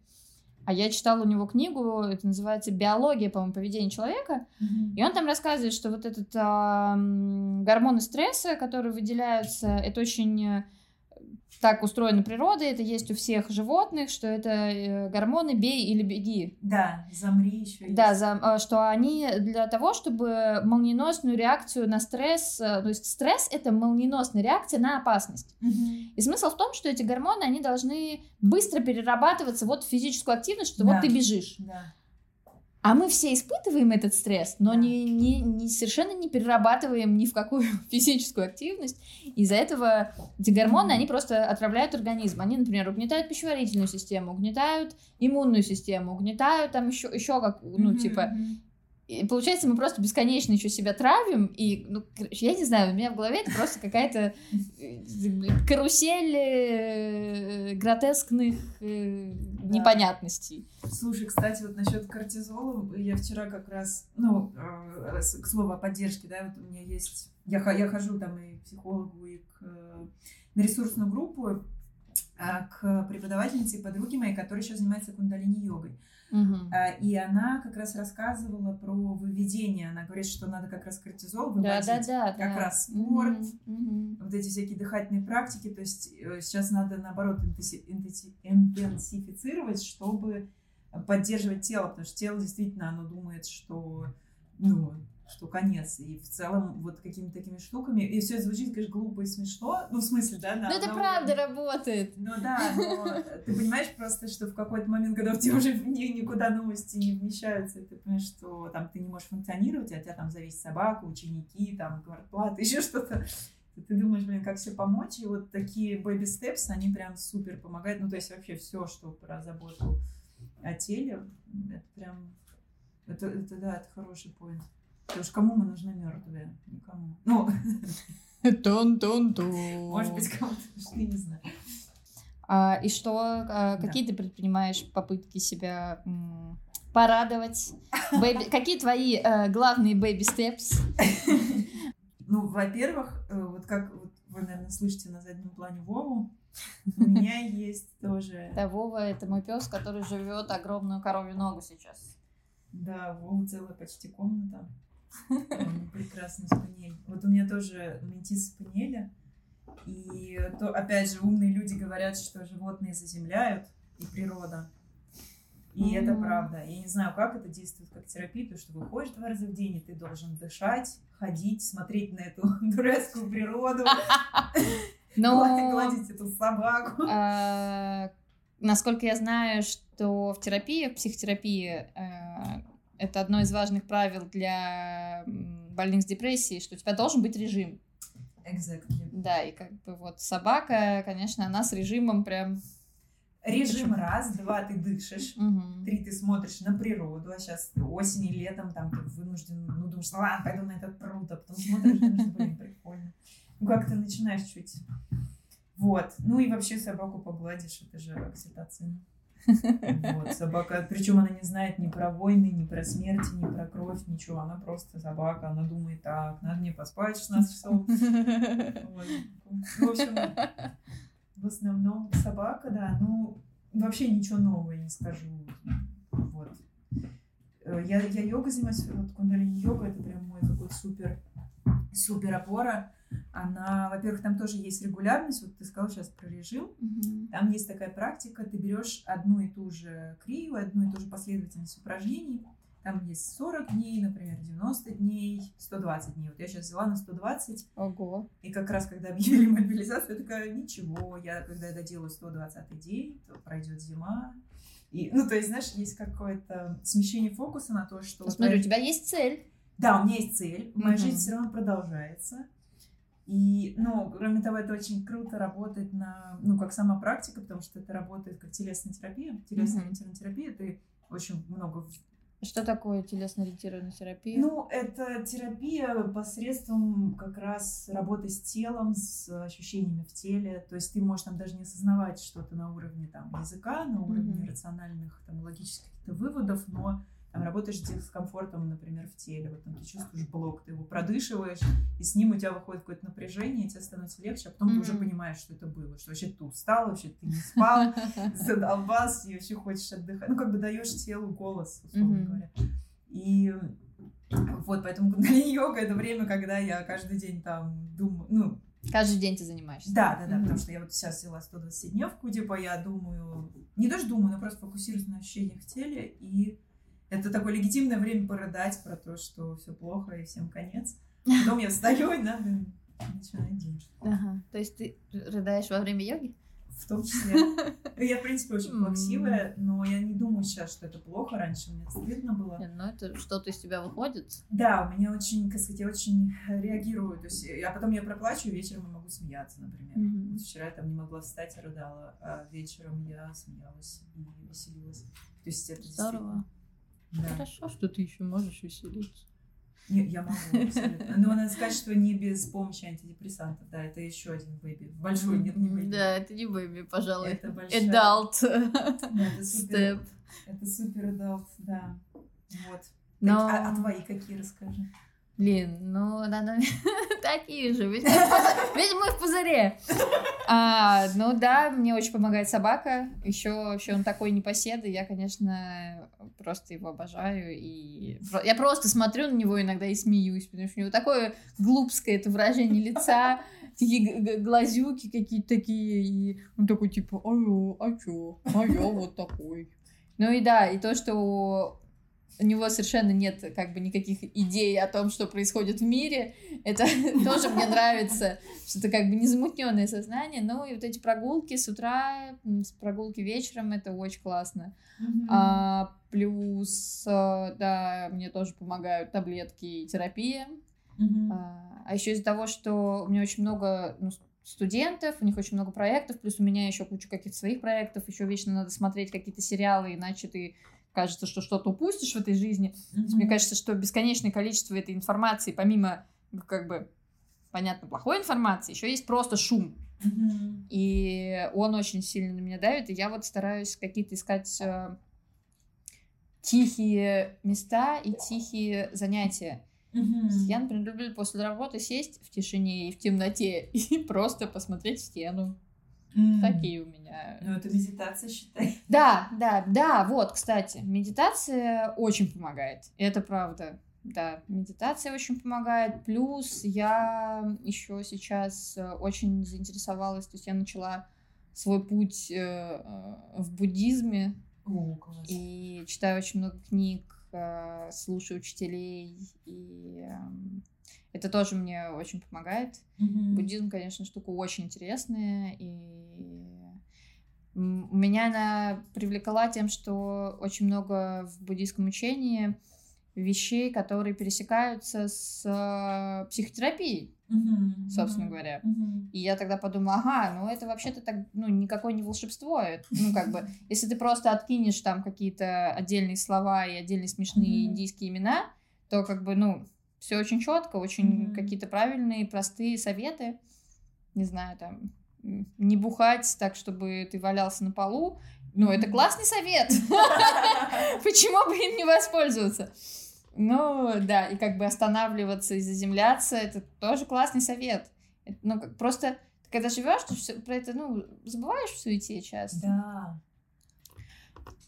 а я читала у него книгу, это называется «Биология, по-моему, поведения человека», mm-hmm. и он там рассказывает, что вот этот а, гормоны стресса, которые выделяются, это очень так устроена природа, это есть у всех животных, что это э, гормоны бей или беги. Да, замри еще. Да, за, а, что они для того, чтобы молниеносную реакцию на стресс, э, то есть стресс это молниеносная реакция на опасность. Угу. И смысл в том, что эти гормоны, они должны быстро перерабатываться вот в физическую активность, что да. вот ты бежишь. Да. А мы все испытываем этот стресс, но не, не, не, совершенно не перерабатываем ни в какую физическую активность. Из-за этого эти гормоны, они просто отравляют организм. Они, например, угнетают пищеварительную систему, угнетают иммунную систему, угнетают там еще, еще как, ну, типа, и получается, мы просто бесконечно еще себя травим, и, ну, я не знаю, у меня в голове это просто какая-то э, карусель э, гротескных э, непонятностей. Слушай, кстати, вот насчет кортизола, я вчера как раз, ну, к слову о поддержке, да, вот у меня есть, я, я хожу там и к психологу, и к, на ресурсную группу, а, к преподавательнице и подруге моей, которая сейчас занимается кундалини-йогой. Угу. И она как раз рассказывала про выведение. Она говорит, что надо как раз кортизол выводить. Да, да, да. Как да. раз спорт, угу. вот эти всякие дыхательные практики. То есть э, сейчас надо, наоборот, интенсифицировать, чтобы поддерживать тело, потому что тело действительно, оно думает, что ну, что конец. И в целом вот какими-то такими штуками. И все это звучит, конечно, глупо и смешно. Ну, в смысле, да? Да, ну, это правда работает. Ну да, но ты понимаешь просто, что в какой-то момент, когда у тебя уже никуда новости не вмещаются, ты понимаешь, что там ты не можешь функционировать, а у тебя там зависит собака, ученики, там, квартплата, еще что-то. Ты думаешь, блин, как все помочь? И вот такие baby steps, они прям супер помогают. Ну, то есть вообще все, что про заботу о теле, это прям, это, это да, это хороший поинт. Потому что кому мы нужны мертвые? Никому. Ну, Тон-тон-тон. может быть, кому-то нужны, не знаю. А, и что, а, какие ты предпринимаешь попытки себя м, порадовать? Baby- какие твои э, главные baby steps? Ну, во-первых, э, вот как вот вы, наверное, слышите на заднем плане Вову, у меня есть тоже... Да, Вова, это мой пес, который живет огромную коровью ногу сейчас. Да, у Вовы целая почти комната. Он Прекрасный спаниель. Вот у меня тоже метис спаниеля. И то, опять же, умные люди говорят, что животные заземляют и природа. И это Мгм. правда. Я не знаю, как это действует как терапия, потому что выходишь два раза в день, и ты должен дышать, ходить, смотреть на эту дурацкую природу, Но, гладить эту собаку. а, насколько я знаю, что в терапии, в психотерапии, э, это одно из важных правил для больных с депрессией, что у тебя должен быть режим. Exactly. Да, и как бы вот собака, конечно, она с режимом прям... Режим раз, два, ты дышишь. Мгм. Три, ты смотришь на природу, а сейчас осенью, летом, там, ты вынужден, ну, думаешь, ну ладно, пойду на этот пруд, а потом смотришь, думаешь, блин, прикольно. Ну, как ты начинаешь чуть. Вот. Ну, и вообще собаку погладишь, это же окситоцин. Вот, собака, причем она не знает ни про войны, ни про смерти, ни про кровь, ничего. Она просто собака, она думает, так, надо мне поспать 16 часов. Вот. В общем, в основном собака, да, ну, вообще ничего нового я не скажу. Вот. Э, Я, я йогой занимаюсь, вот кундалини йога, это прям мой какой-то супер, супер опора. Она, во-первых, там тоже есть регулярность, вот ты сказал сейчас про режим, Мгм. там есть такая практика, ты берешь одну и ту же крию, одну и ту же последовательность упражнений. Там есть 40 дней, например, 90 дней, 120 дней. Вот я сейчас взяла на 120, Ого. и как раз, когда объявили мобилизацию, я такая, ничего, я когда я доделаю 120 день, то пройдет зима. И, ну, то есть, знаешь, есть какое-то смещение фокуса на то, что... Ну, смотри, у тебя есть цель. Да, у меня есть цель, моя Мгм. жизнь все равно продолжается. И, ну, кроме того, это очень круто работать на, ну, как сама практика, потому что это работает как телесная терапия, телесная ориентированная терапия, ты очень много... в- Что такое телесно-ориентированная терапия? Ну, это терапия посредством как раз работы с телом, с ощущениями в теле, то есть ты можешь там даже не осознавать что-то на уровне там языка, на уровне Мгм. рациональных, там, логических выводов, но там работаешь с дискомфортом, например, в теле, вот там ты чувствуешь блок, ты его продышиваешь, и с ним у тебя выходит какое-то напряжение, и тебе становится легче, а потом ты уже понимаешь, что это было, что вообще ты устал, вообще ты не спал, задолбался, и вообще хочешь отдыхать. Ну, как бы даешь телу голос, условно Мгм. говоря. И вот, поэтому кундалини-йога — это время, когда я каждый день там думаю, ну, Каждый день ты занимаешься. да, да, да, Мгм. потому что я вот сейчас взяла 120-дневку, типа я думаю, не даже думаю, но просто фокусируюсь на ощущениях в теле, и это такое легитимное время порыдать про то, что все плохо и всем конец. Потом я встаю и надо начинать день. Ага. То есть ты рыдаешь во время йоги? В том числе. Я, в принципе, очень плаксивая, но я не думаю сейчас, что это плохо. Раньше мне стыдно было. Ну, это что-то из тебя выходит. Да, у меня очень, как сказать, я очень реагирую. То есть, а потом я проплачу, вечером я могу смеяться, например. Вот вчера я там не могла встать и рыдала, а вечером я смеялась и веселилась. То есть это Здорово. действительно... Да. Хорошо, что ты еще можешь веселиться. Не, я могу абсолютно. Но надо сказать, что не без помощи антидепрессантов. Да, это еще один бэби. Большой, нет, не бэби. Да, это не бэби, пожалуй. Это большая... Adult Да, это супер, step. это супер adult, да. Вот. Но- А, а твои какие, расскажи? Блин, ну, надо такие же. Ведь мы в пузыре. А, ну да, мне очень помогает собака. Еще вообще он такой непоседа. Я, конечно, просто его обожаю. И я просто смотрю на него иногда и смеюсь, потому что у него такое глупское это выражение лица, такие глазюки какие-то такие. И он такой типа, алло, а чё? А я вот такой. Ну и да, и то, что у него совершенно нет как бы никаких идей о том, что происходит в мире. Это тоже мне нравится, что это как бы незамутненное сознание. Ну и вот эти прогулки с утра, прогулки вечером, это очень классно. А, плюс, э, да, мне тоже помогают таблетки и терапия. А, а еще из-за того, что у меня очень много, ну, студентов, у них очень много проектов, плюс у меня еще куча каких-то своих проектов, еще вечно надо смотреть какие-то сериалы, иначе ты кажется, что что-то упустишь в этой жизни. Mm-hmm. Мне кажется, что бесконечное количество этой информации, помимо как бы понятно плохой информации, еще есть просто шум. Mm-hmm. И он очень сильно на меня давит, и я вот стараюсь какие-то искать э, тихие места и тихие занятия. Mm-hmm. Я, например, люблю после работы сесть в тишине и в темноте и просто посмотреть в стену. Mm. Такие у меня. Ну, это медитация, считай. Да, да, да, вот, кстати, медитация очень помогает. Это правда. Да, медитация очень помогает. Плюс я еще сейчас э, очень заинтересовалась, то есть я начала свой путь э, э, в буддизме. О, класс. И читаю очень много книг, слушаю учителей, и эм, это тоже мне очень помогает. Mm-hmm. Буддизм, конечно, штука очень интересная, и меня она привлекла тем, что очень много в буддийском учении вещей, которые пересекаются с э, психотерапией, uh-huh, собственно uh-huh, говоря. Uh-huh. И я тогда подумала, ага, ну это вообще-то так, ну никакое не волшебство, ну как бы, если ты просто откинешь там какие-то отдельные слова и отдельные смешные uh-huh. индийские имена, то как бы, ну все очень четко, очень mm-hmm. какие-то правильные, простые советы. Не знаю, там, не бухать так, чтобы ты валялся на полу. Ну, это классный совет. Почему бы им не воспользоваться? Ну, да, и как бы останавливаться и заземляться, это тоже классный совет. Ну, просто когда живешь, ты все про это, ну, забываешь в суете часто. Да.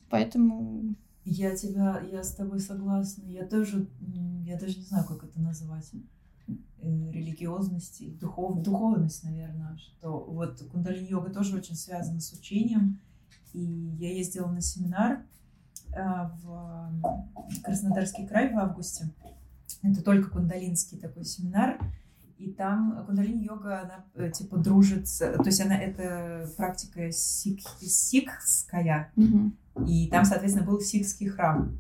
Поэтому я тебя, я с тобой согласна. Я тоже, я даже не знаю, как это назвать. Э, религиозности, духов, духовность, наверное. Что вот кундалини-йога тоже очень связана с учением. И я ездила на семинар э, в Краснодарский край в августе. Это только кундалинский такой семинар. И там кундалини-йога, она э, типа дружит, то есть она это практика сик, сикхская, mm-hmm. И там, соответственно, был сикхский храм.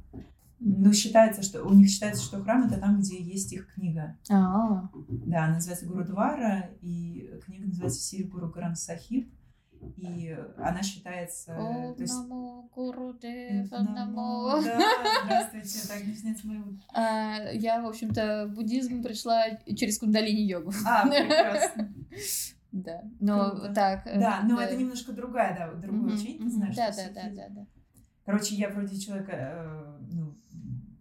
Ну, считается, что у них считается, что храм это там, где есть их книга. А-а-а. Да, она называется Гурудвара, и книга называется Сири Гуру Гран Сахиб и она считается... О, то есть... намо, Да, здравствуйте, так не снять мою... А, я, в общем-то, в буддизм пришла через кундалини-йогу. А, прекрасно. Да, но Круто. так... Э, да, но да. это немножко другая, да, другое учение, ты знаешь. Да, да, да, да, да. Короче, я вроде человека, э, ну,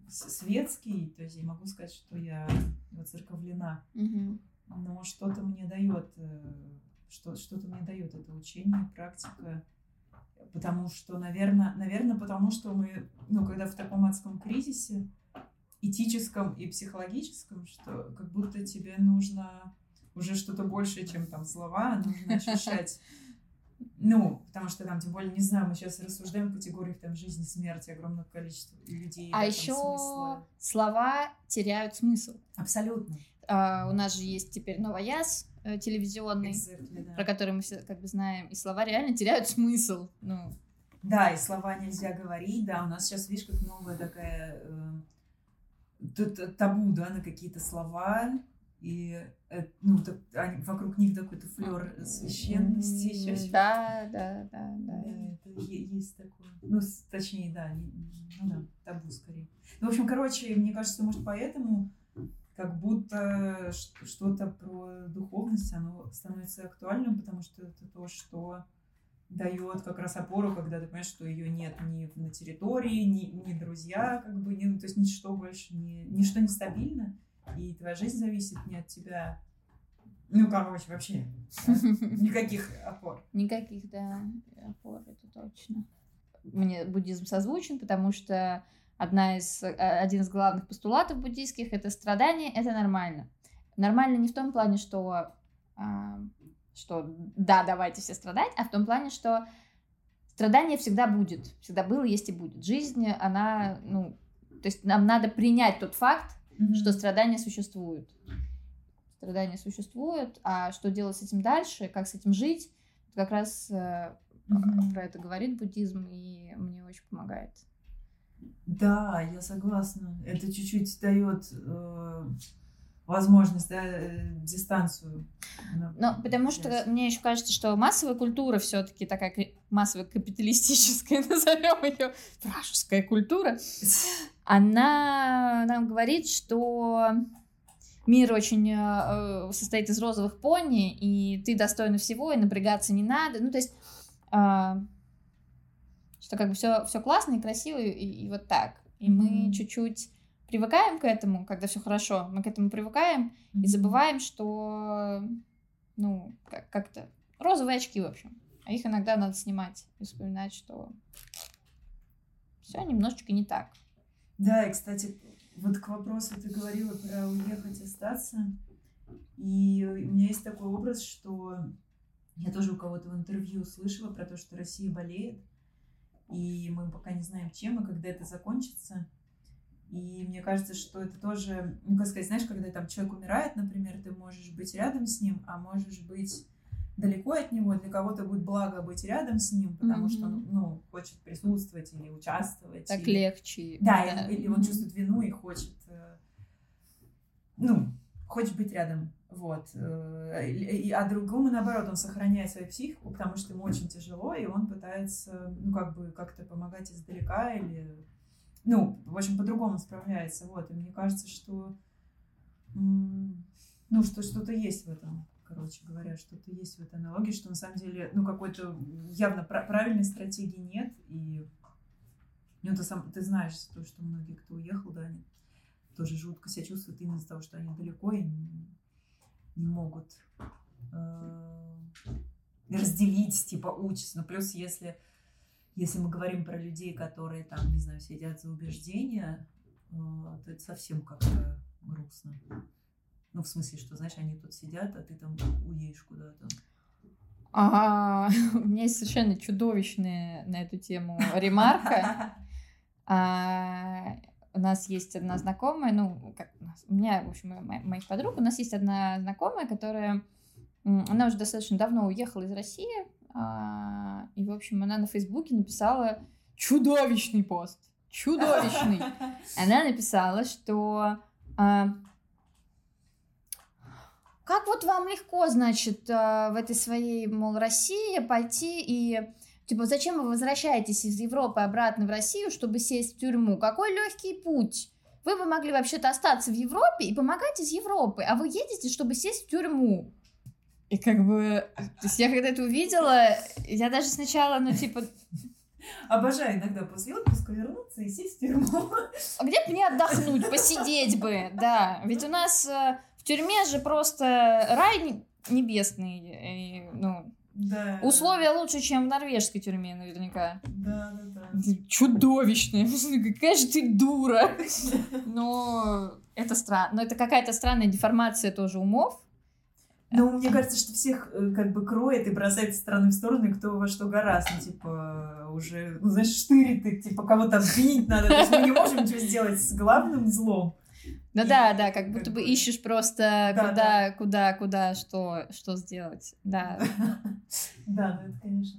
светский, то есть я могу сказать, что я воцерковлена, но что-то мне дает э, что, что-то мне дает это учение, практика. Потому что, наверное, наверное, потому что мы, ну, когда в таком адском кризисе, этическом и психологическом, что как будто тебе нужно уже что-то большее, чем там слова, нужно ощущать ну, потому что там, тем более, не знаю, мы сейчас рассуждаем в категориях там жизни, смерти, огромного количества людей. А еще слова теряют смысл. Абсолютно. А, у нас же есть теперь новояз, Э, телевизионный, exactly, да. про который мы все как бы знаем, и слова реально теряют смысл. Ну. Да, и слова нельзя говорить, да, у нас сейчас, видишь, как новая такая э, табу, да, на какие-то слова, и э, ну, так, они, вокруг них такой-то флер священности еще. Да, да, да, да. Да, это есть такое. Ну, точнее, да, ну да, табу скорее. Ну, в общем, короче, мне кажется, может, поэтому как будто что-то про духовность, оно становится актуальным, потому что это то, что дает как раз опору, когда ты понимаешь, что ее нет ни на территории, ни, ни друзья, как бы, ни, то есть ничто больше не, ничто не стабильно, и твоя жизнь зависит не от тебя, ну, короче, вообще никаких опор. Никаких, да, опор, это точно. Мне буддизм созвучен, потому что одна из, э, один из главных постулатов буддийских — это страдание — это нормально. Нормально не в том плане, что, а, что да, давайте все страдать, а в том плане, что страдание всегда будет, всегда было, есть и будет. Жизнь, она, ну, то есть нам надо принять тот факт, mm-hmm. что страдания существуют. Страдания существуют, а что делать с этим дальше, как с этим жить, как раз mm-hmm. про это говорит буддизм, и мне очень помогает. Да, я согласна. Это чуть-чуть дает э, возможность, да, э, дистанцию. Ну, потому что мне еще кажется, что массовая культура все-таки такая массовая капиталистическая, назовем ее вражеская культура, она нам говорит, что мир очень э, состоит из розовых пони, и ты достойна всего, и напрягаться не надо. Ну, то есть, э, что как бы все, все классно и красиво, и, и вот так. И мы чуть-чуть привыкаем к этому, когда все хорошо, мы к этому привыкаем и забываем, что, ну, как- как-то розовые очки, в общем. А их иногда надо снимать и вспоминать, что все немножечко не так. Да, и, кстати, вот к вопросу ты говорила про уехать, остаться. И у меня есть такой образ, что я тоже у кого-то в интервью слышала про то, что Россия болеет, и мы пока не знаем, чем и когда это закончится. И мне кажется, что это тоже, ну, как сказать, знаешь, когда там человек умирает, например, ты можешь быть рядом с ним, а можешь быть далеко от него, для кого-то будет благо быть рядом с ним, потому mm-hmm. что он, ну, хочет присутствовать или участвовать. Так или... легче. Да, да. Или, или он mm-hmm. чувствует вину и хочет, э, ну, хочет быть рядом. Вот. Э, а другому, наоборот, он сохраняет свою психику, потому что ему очень тяжело, и он пытается, ну, как бы, как-то помогать издалека или ну, в общем, по-другому справляется, вот, и мне кажется, что, ну, что что-то есть в этом, короче говоря, что-то есть в этой аналогии, что на самом деле, ну, какой-то явно правильной стратегии нет, и, ну, ты сам, ты знаешь то, что многие, кто уехал, да, они тоже жутко себя чувствуют именно из-за того, что они далеко и не, не могут э, разделить, типа, участь, но плюс если если мы говорим про людей, которые там, не знаю, сидят за убеждения, э, то это совсем как-то грустно. Ну, в смысле, что, знаешь, они тут сидят, а ты там уедешь куда-то. Ага, у меня есть совершенно чудовищная на эту тему ремарка. А, у нас есть одна знакомая, ну, как у, нас, у меня, в общем, моих, моих подруг, у нас есть одна знакомая, которая, она уже достаточно давно уехала из России, а, и, в общем, она на Фейсбуке написала чудовищный пост. Чудовищный. Она написала, что а, как вот вам легко, значит, а, в этой своей, мол, России пойти и Типа, зачем вы возвращаетесь из Европы обратно в Россию, чтобы сесть в тюрьму? Какой легкий путь? Вы бы могли вообще-то остаться в Европе и помогать из Европы, а вы едете, чтобы сесть в тюрьму. И как бы, то есть я когда это увидела, я даже сначала, ну, типа... Обожаю иногда после отпуска вернуться и сесть в тюрьму. А где бы мне отдохнуть, посидеть бы, да. Ведь у нас э, в тюрьме же просто рай небесный. И, ну, да. Условия лучше, чем в норвежской тюрьме, наверняка. Да, да, да. Чудовищные. Какая же ты дура. Но это странно. Но это какая-то странная деформация тоже умов. Ну, мне кажется, что всех э, как бы кроет и бросает с стороны в сторону, кто во что гораздо, типа, уже, ну, знаешь, штырит, и, типа, кого-то обвинить надо. То есть мы не можем ничего сделать с главным злом. Ну и, да, да, как будто бы ищешь просто да, куда, да. куда, куда, что, что сделать. Да. Да, ну это, конечно,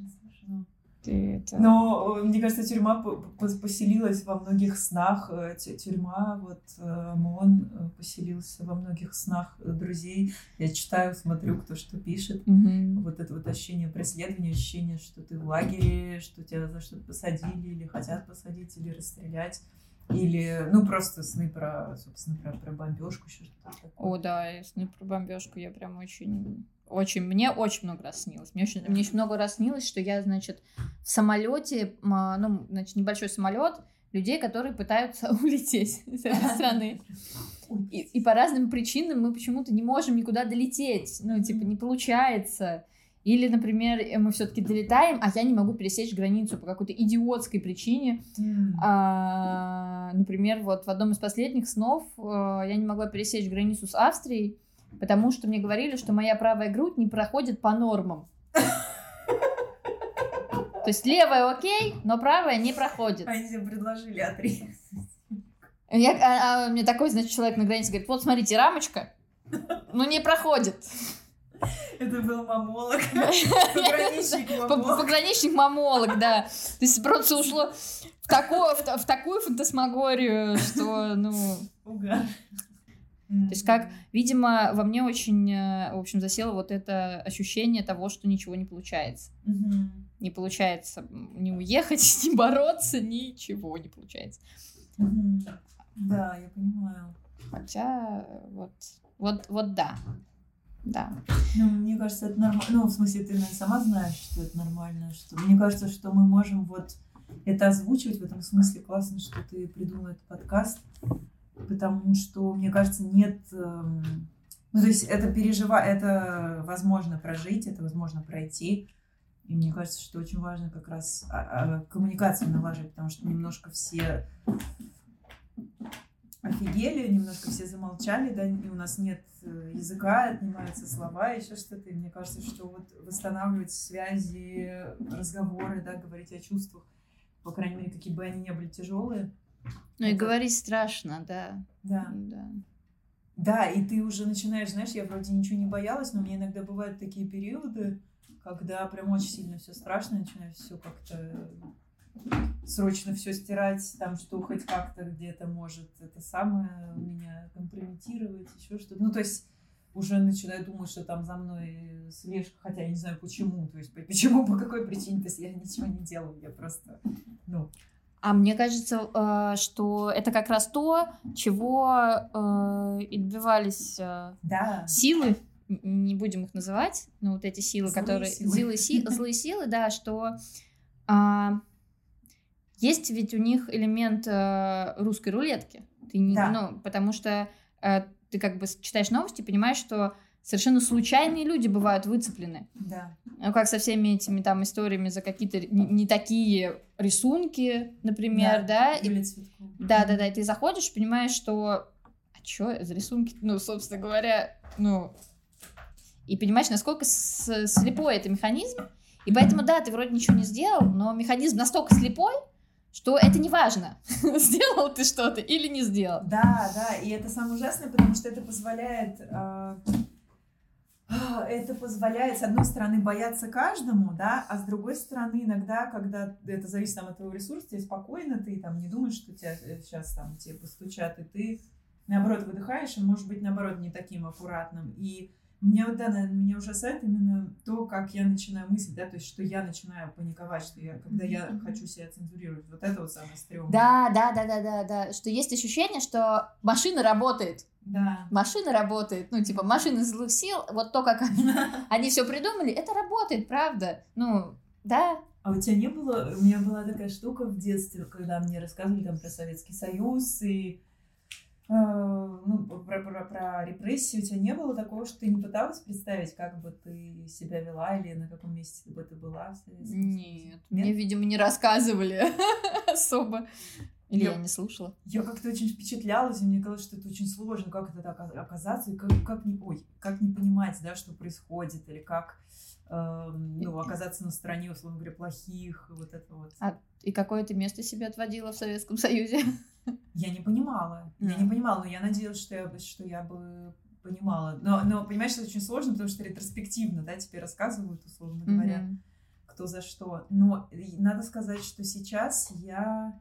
это... Но э, мне кажется, тюрьма поселилась во многих снах. Э, тюрьма, вот э, МОН поселился во многих снах друзей. Я читаю, смотрю, кто что пишет. Mm-hmm. Вот это вот ощущение преследования, ощущение, что ты в лагере, что тебя за что-то посадили или хотят посадить, или расстрелять. Или, ну, просто сны про, собственно, про, про бомбежку, еще что-то такое. О, да, сны про бомбежку я прям очень очень, мне очень много раз снилось. Мне очень, мне очень много раз снилось, что я, значит, в самолете, ну, значит, небольшой самолет, людей, которые пытаются улететь с этой страны. И, и по разным причинам мы почему-то не можем никуда долететь. Ну, типа, не получается. Или, например, мы все-таки долетаем, а я не могу пересечь границу по какой-то идиотской причине. Mm. А, например, вот в одном из последних снов а, я не могла пересечь границу с Австрией, потому что мне говорили, что моя правая грудь не проходит по нормам. То есть левая окей, но правая не проходит. Они тебе предложили отрезать. Я, а, а, мне такой, значит, человек на границе говорит, вот смотрите, рамочка, ну не проходит. Это был мамолог. Пограничник мамолог. Да. То есть просто ушло в такую, в, в такую фантасмагорию, что, ну... Угар. То есть как, видимо, во мне очень, э, в общем, засело вот это ощущение того, что ничего не получается. Мгм. Не получается не уехать, не бороться, ничего не получается. Мгм. Да, я понимаю. Хотя э, вот, вот, вот да. Да. Ну, мне кажется, это нормально. Ну, в смысле, ты наверное, сама знаешь, что это нормально. Что... Мне кажется, что мы можем вот это озвучивать в этом смысле. Классно, что ты придумал этот подкаст. Потому что, мне кажется, нет... эм, Ну, то есть это пережива... это возможно прожить, это возможно пройти. И мне кажется, что очень важно как раз а, а, коммуникацию налаживать, потому что немножко все офигели, немножко все замолчали, да, и у нас нет э, языка, отнимаются слова, еще что-то. И мне кажется, что вот восстанавливать связи, разговоры, да, говорить о чувствах, по крайней мере, какие бы они ни были тяжелые. Ну и говорить страшно, да. Да. Да. Да, и ты уже начинаешь, знаешь, я вроде ничего не боялась, но мне иногда бывают такие периоды, когда прям очень сильно все страшно, начинаю все как-то срочно все стирать, там, что хоть как-то где-то может это самое меня компрометировать, еще что-то. Ну, то есть уже начинаю думать, что там за мной слежка, хотя я не знаю почему, то есть по- почему, по какой причине, то есть я ничего не делаю, я просто, ну, А мне кажется, э, что это как раз то, чего э, и добивались э, да, силы, не будем их называть, но вот эти силы, Злые которые... силы. Злые, си- злые силы, да, что а, есть ведь у них элемент русской рулетки. Ты не, Да. ну, потому что ты как бы читаешь новости, понимаешь, что совершенно случайные люди бывают выцеплены. да, Ну, как со всеми этими там историями за какие-то не, не такие рисунки, например, да? И- Юлия Цветкова. да, да, да, и ты заходишь, понимаешь, что а чё за рисунки? Ну, собственно говоря, ну... И понимаешь, насколько слепой это механизм. И поэтому, да, ты вроде ничего не сделал, но механизм настолько слепой, что это не важно, сделал ты что-то или не сделал. Да, да, и это самое ужасное, потому что это позволяет, э, это позволяет, с одной стороны, бояться каждому, да, а с другой стороны, иногда, когда это зависит там, от твоего ресурса, тебе спокойно, ты там не думаешь, что тебя сейчас там тебе постучат, и ты, наоборот, выдыхаешь, и, может быть, наоборот, не таким аккуратным. И меня вот, да, меня ужасает именно то, как я начинаю мыслить, да, то есть, что я начинаю паниковать, что я, когда я хочу себя цензурировать, вот это вот самое стрёмное. Да, да, да, да, да, да, что есть ощущение, что машина работает, Да. машина работает, ну, типа, машина злых сил, вот то, как они, они все придумали, это работает, правда, ну, да, А у тебя не было... У меня была такая штука в детстве, когда мне рассказывали там про Советский Союз и э, ну, про, про, про репрессии. У тебя не было такого, что ты не пыталась представить, как бы ты себя вела или на каком месте бы ты была в Советском Союзе? Нет, мне, видимо, не рассказывали особо. Или Я- я не слушала. Я как-то очень впечатлялась, и мне казалось, что это очень сложно, как это так оказаться, и как, как, не, ой, как не понимать, да, что происходит, или как эм, ну, оказаться на стороне, условно говоря, плохих, и вот это вот. А И какое ты место себе отводила в Советском Союзе? Я не понимала. Я не Мгм. понимала, но я надеялась, что я, бы- что я бы понимала. Но, но понимаешь, это очень сложно, потому что ретроспективно, да, тебе рассказывают, условно говоря, Мгм. кто за что. Но надо сказать, что сейчас я...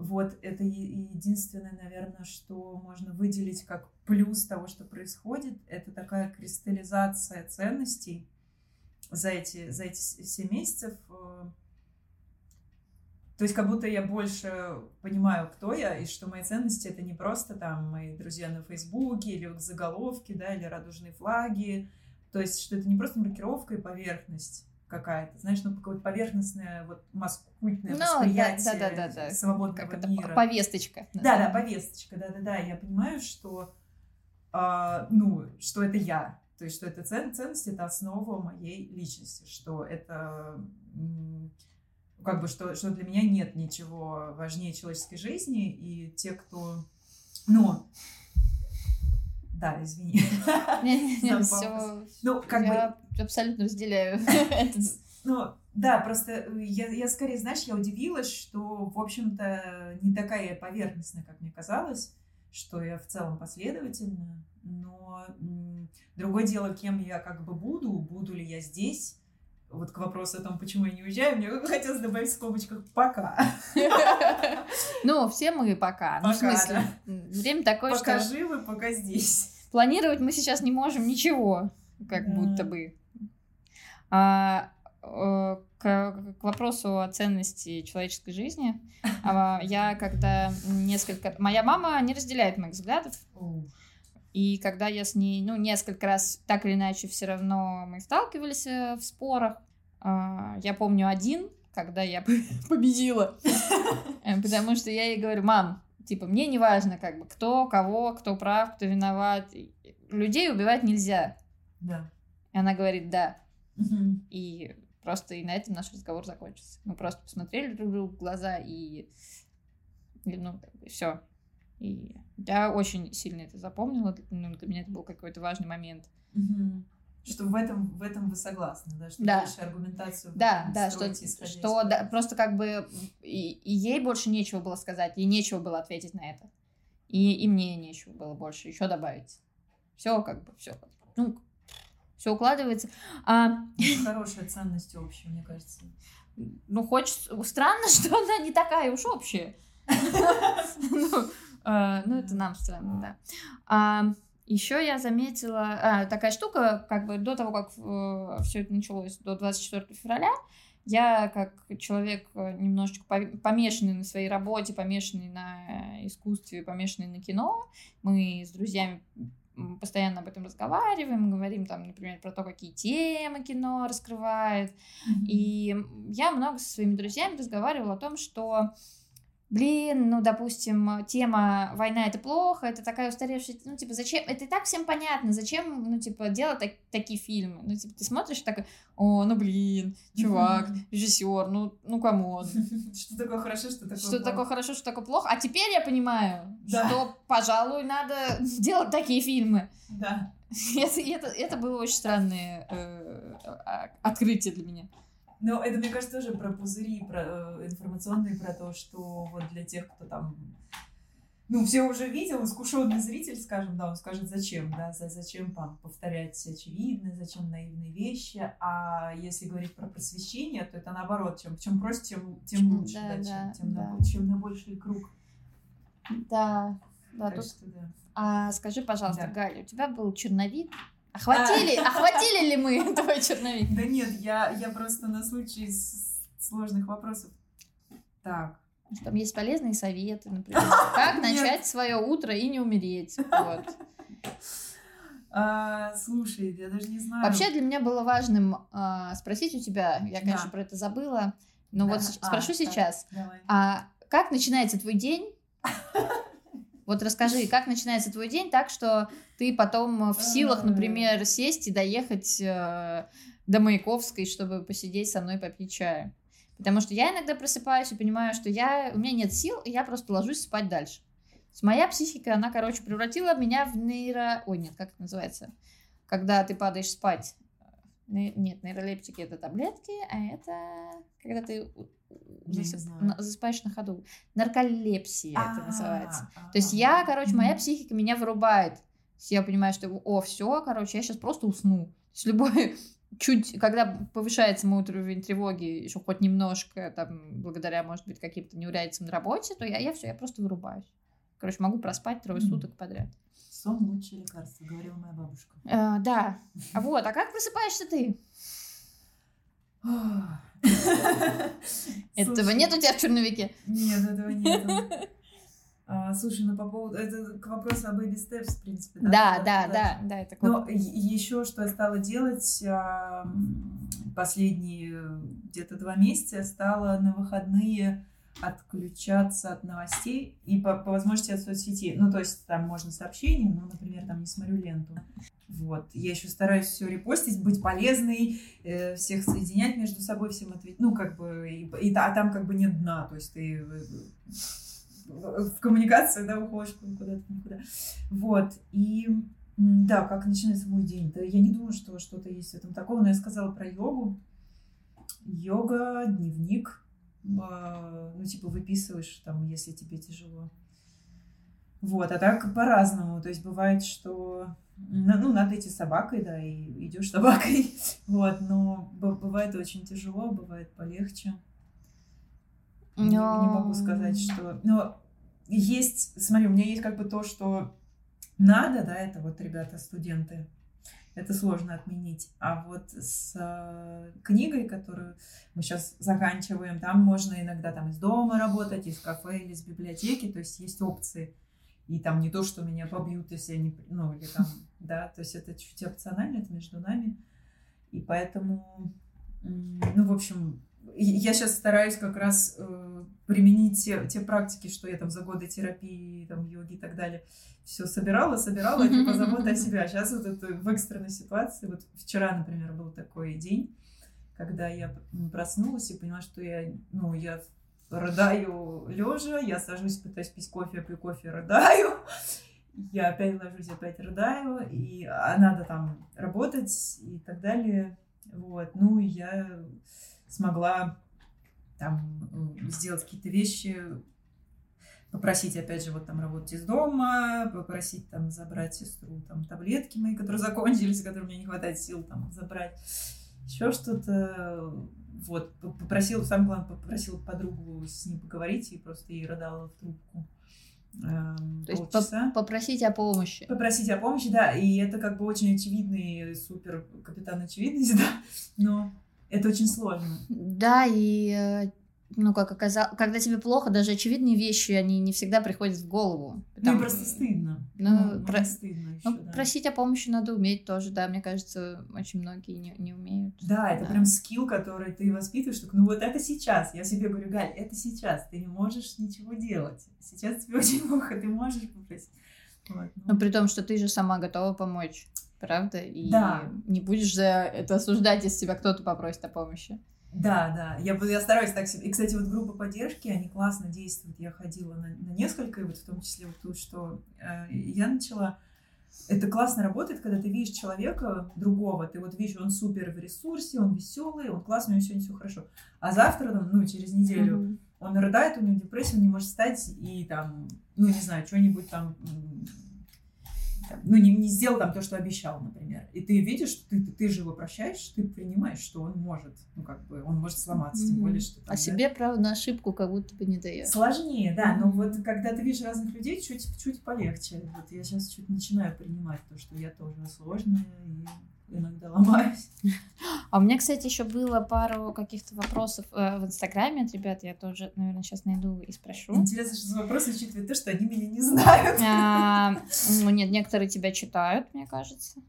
Вот это единственное, наверное, что можно выделить как плюс того, что происходит. Это такая кристаллизация ценностей за эти, за эти с- семь месяцев. э, То есть как будто я больше понимаю, кто я, и что мои ценности это не просто там мои друзья на Фейсбуке или заголовки, да, или радужные флаги. То есть, что это не просто маркировка и поверхность какая-то, знаешь, ну какое-то поверхностное вот маскультное Ну, восприятие да, да, да, да. свободного Как мира. повесточка. Да, да, повесточка, да, да, да. Я понимаю, что, а, ну, что это я. То есть, что это цен, ценность, это основа моей личности, что это как бы, что, что для меня нет ничего важнее человеческой жизни, и те, кто, ну, да, извини. Не-не-не, За всё. Ну, как бы, Я абсолютно разделяю этот Ну, да, просто э, я, я скорее, знаешь, я удивилась, что, в общем-то, не такая я поверхностная, как мне казалось, что я в целом последовательна, но другое дело, кем я как бы буду, буду ли я здесь, вот к вопросу о том, почему я не уезжаю, мне хотелось добавить в скобочках «пока». Ну, все мы пока. Ну, в смысле, время такое, что... Пока живы, пока здесь. Планировать мы сейчас не можем ничего, как будто бы. А, э, к, к вопросу о ценности человеческой жизни, а, я когда несколько... Моя мама не разделяет моих взглядов, и когда я с ней, ну, несколько раз так или иначе все равно мы сталкивались э, в спорах, а, я помню один, когда я победила, э, потому что я ей говорю, мам, типа, мне не важно, как бы, кто, кого, кто прав, кто виноват, людей убивать нельзя. Да. И она говорит, да. И просто и на этом наш разговор закончился. Мы просто посмотрели друг другу в глаза и, и ну, все. И я очень сильно это запомнила. Ну, для меня это был какой-то важный момент. Угу. Что в этом, в этом вы согласны, да? Что да. дальше аргументацию Да, да, что, что да, просто как бы и, и ей больше нечего было сказать, ей нечего было ответить на это. И, и мне нечего было больше еще добавить. Все как бы, все. Ну, все укладывается. А... Хорошая ценность общая, мне кажется. Ну, хочется... Странно, что она не такая уж общая. А, ну, это нам странно, да. А, Еще я заметила а, такая штука, как бы до того, как э, все это началось, до 24 февраля, я как человек э, немножечко помешанный на своей работе, помешанный на искусстве, помешанный на кино, мы с друзьями постоянно об этом разговариваем, говорим там, например, про то, какие темы кино раскрывает. Mm-hmm. И я много со своими друзьями разговаривала о том, что блин, ну, допустим, тема «война — это плохо», это такая устаревшая, ну, типа, зачем, это и так всем понятно, зачем, ну, типа, делать так, такие фильмы, ну, типа, ты смотришь такой, о, ну, блин, чувак, режиссер, ну, ну, come on. Что такое хорошо, что такое Что такое хорошо, что такое плохо, а теперь я понимаю, что, пожалуй, надо делать такие фильмы. Да. Это, это, это было очень странное э, открытие для меня. Но это, мне кажется, тоже про пузыри про, э, информационные, про то, что вот для тех, кто там ну, все уже видел, искушенный зритель, скажем, да, он скажет, зачем, да, за, зачем там повторять очевидное, зачем наивные вещи, а если говорить про просвещение, то это наоборот, чем, чем проще, тем, тем лучше, да, да, чем, тем да. На, чем на больший круг. Да, да, тут... что, да. А скажи, пожалуйста, да. Галя, у тебя был черновик, Охватили, а. охватили ли мы твой черновик? Да нет, я, я просто на случай сложных вопросов. Так. Там есть полезные советы, например. Как начать свое утро и не умереть. Вот. А, слушай, я даже не знаю. Вообще для меня было важным а, спросить у тебя, я, конечно, да. про это забыла, но да. вот а, спрошу сейчас. Давай. А как начинается твой день? Вот расскажи, как начинается твой день так, что ты потом в силах, например, сесть и доехать э, до Маяковской, чтобы посидеть со мной попить чаю. Потому что я иногда просыпаюсь и понимаю, что я, у меня нет сил, и я просто ложусь спать дальше. Моя психика, она, короче, превратила меня в нейро... Ой, нет, как это называется? Когда ты падаешь спать. Нет, нейролептики это таблетки, а это когда ты засып... засыпаешь на ходу. Нарколепсия это называется. То есть я, короче, моя психика меня вырубает. Я понимаю, что, о, все, короче, я сейчас просто усну. То есть любой чуть, когда повышается мой уровень тревоги, еще хоть немножко, там, благодаря, может быть, каким-то неурядицам на работе, то я, я все, я просто вырубаюсь. Короче, могу проспать трое суток подряд. Сон лучшее лекарство, говорила моя бабушка. А, да. Вот, а как просыпаешься ты? Этого нет у тебя в черновике? Нет, этого нет. А, слушай, ну по поводу... Это к вопросу о Baby Steps, в принципе, да? Да, да, да, это Но еще что я стала делать последние где-то два месяца, стала на выходные отключаться от новостей и по, по возможности от соцсетей. Ну, то есть там можно сообщения, ну, например, там не смотрю ленту. Вот. Я еще стараюсь все репостить, быть полезной, э, всех соединять между собой, всем ответить. Ну, как бы, и, и, а там как бы нет дна, то есть ты в коммуникацию, да, уходишь куда-то никуда. Вот. И да, как начинается мой день? Да, я не думаю, что что-то есть в этом такого, но я сказала про йогу. Йога, дневник, ну, типа, выписываешь там, если тебе тяжело. Вот, а так по-разному. То есть бывает, что ну, надо идти с собакой, да, и идешь с собакой. Вот, но бывает очень тяжело, бывает полегче. Не, не могу сказать, что... Но есть, смотри, у меня есть как бы то, что надо, да, это вот ребята, студенты, это сложно отменить. А вот с э, книгой, которую мы сейчас заканчиваем, там можно иногда там из дома работать, из кафе или из библиотеки, то есть есть опции. И там не то, что меня побьют, если я не... Ну, или там, да, то есть это чуть опционально, это между нами. И поэтому, ну, в общем, я сейчас стараюсь как раз э, применить те, те практики, что я там за годы терапии, там, йоги и так далее, все собирала, собирала, типа забота о себе. А сейчас вот это в экстренной ситуации, вот вчера, например, был такой день, когда я проснулась и поняла, что я, ну, я рыдаю лежа, я сажусь, пытаюсь пить кофе, пью кофе, рыдаю, я опять ложусь, опять рыдаю, и а надо там работать и так далее. Вот. Ну, я смогла там сделать какие-то вещи, попросить, опять же, вот там работать из дома, попросить там забрать сестру там таблетки мои, которые закончились, которые мне не хватает сил там забрать, еще что-то. Вот, попросил, сам главное, попросил подругу с ней поговорить и просто ей рыдала в трубку. Эм, То есть по попросить о помощи. Попросить о помощи, да, и это как бы очень очевидный супер капитан очевидности, да, но это очень сложно. Да, и э, ну, как оказалось, когда тебе плохо, даже очевидные вещи, они не всегда приходят в голову. Потому... Ну, просто стыдно. Ну, ну про... стыдно еще, ну, да. просить о помощи надо уметь тоже, да, мне кажется, очень многие не, не умеют. Да, это да. прям скилл, который ты воспитываешь, так, ну вот это сейчас, я себе говорю, Галь, это сейчас, ты не можешь ничего делать, сейчас тебе очень плохо, ты можешь попросить. Вот, ну. Но при том, что ты же сама готова помочь, правда? И да. не будешь за это осуждать, если тебя кто-то попросит о помощи. Да, да. Я, я стараюсь так себе. И, кстати, вот группа поддержки, они классно действуют. Я ходила на, на несколько, и вот в том числе вот тут, что э, я начала... Это классно работает, когда ты видишь человека другого, ты вот видишь, он супер в ресурсе, он веселый, он классный, у него сегодня все хорошо. А завтра, там, ну, через неделю, mm-hmm. он рыдает, у него депрессия, он не может встать и там, ну, не знаю, что-нибудь там ну, не, не сделал там то, что обещал, например. И ты видишь, ты, ты, ты же его прощаешь, ты принимаешь, что он может, ну, как бы, он может сломаться, mm-hmm. тем более, что... Там, а да, себе, правда, на ошибку как будто бы не дает. Сложнее, да, но вот когда ты видишь разных людей, чуть-чуть полегче. Вот я сейчас чуть начинаю принимать то, что я тоже сложная, и иногда ломаюсь. А у меня, кстати, еще было пару каких-то вопросов э, в Инстаграме от ребят. Я тоже, наверное, сейчас найду и спрошу. Интересно, что за вопросы учитывая то, что они меня не знают. А, ну, нет, некоторые тебя читают, мне кажется.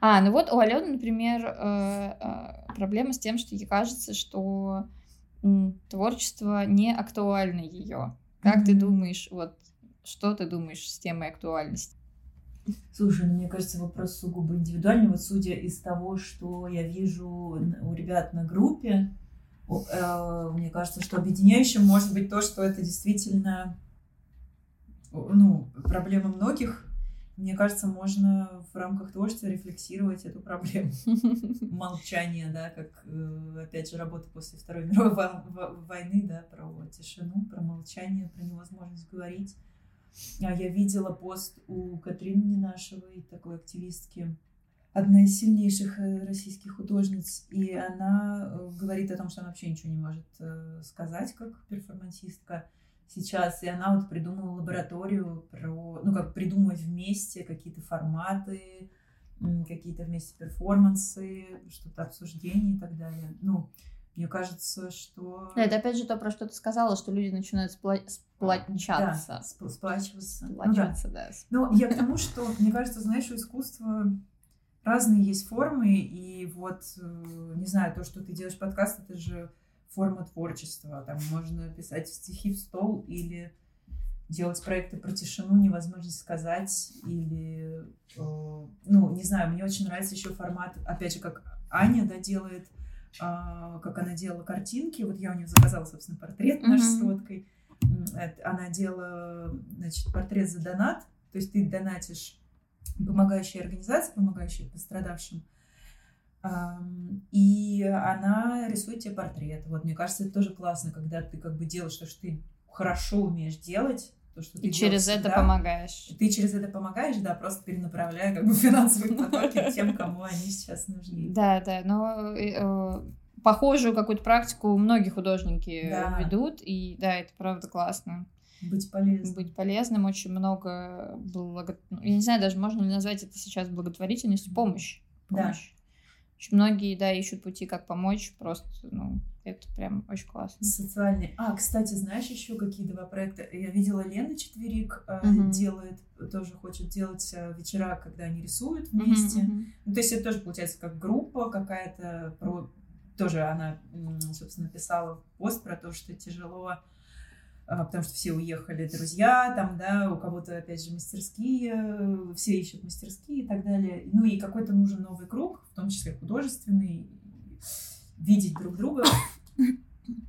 А, ну вот у Алены, например, э, э, проблема с тем, что ей кажется, что творчество не актуально ее. Как mm-hmm. ты думаешь, вот что ты думаешь с темой актуальности? Слушай, ну мне кажется, вопрос сугубо индивидуальный. Вот судя из того, что я вижу у ребят на группе, э, мне кажется, что объединяющим может быть то, что это действительно ну, проблема многих. Мне кажется, можно в рамках творчества рефлексировать эту проблему. Молчание, да, как, э, опять же, работа после Второй мировой войны, да, про тишину, про молчание, про невозможность говорить я видела пост у Катрины Ненашевой, такой активистки, одна из сильнейших э, российских художниц, и она э, говорит о том, что она вообще ничего не может э, сказать как перформансистка сейчас, и она вот придумала лабораторию про, ну, как придумать вместе какие-то форматы, какие-то вместе перформансы, что-то обсуждение и так далее. Ну, мне кажется, что... Это опять же то, про что ты сказала, что люди начинают спла... сплочаться. Да, сп сплачиваться. Сплачиваться, ну, да. да. Ну, я к тому, что, мне кажется, знаешь, у искусства разные есть формы, и вот, э, не знаю, то, что ты делаешь подкаст, это же форма творчества. Там можно писать стихи в стол или делать проекты про тишину, невозможность сказать, или, э, ну, не знаю, мне очень нравится еще формат, опять же, как Аня, да, делает а, как она делала картинки. Вот я у нее заказала, собственно, портрет наш mm-hmm. с фоткой. Она делала, значит, портрет за донат. То есть ты донатишь помогающей организации, помогающей пострадавшим. И она рисует тебе портрет. Вот, мне кажется, это тоже классно, когда ты как бы делаешь то, что ты хорошо умеешь делать, То, что И ты через делаешь это всегда. помогаешь. Ты через это помогаешь, да, просто перенаправляя как бы финансовые потоки тем, кому они сейчас нужны. Да, да, но э, э, похожую какую-то практику многие художники Да. ведут, и да, это правда классно. Быть полезным. Быть полезным, очень много благо... ну, Я не знаю, даже можно ли назвать это сейчас благотворительностью, помощь. Да. помощь. Очень многие, да, ищут пути, как помочь, просто, ну, это прям очень классно. Социальный. А, кстати, знаешь еще какие два проекта? Я видела Лена Четверик э, делает, тоже хочет делать э, вечера, когда они рисуют вместе. мгм. Ну, то есть это тоже получается как группа какая-то. Про... Тоже она, собственно, писала пост про то, что тяжело, а, потому что все уехали друзья, там, да, у кого-то, опять же, мастерские, все ищут мастерские и так далее. Ну и какой-то нужен новый круг, в том числе художественный, видеть друг друга.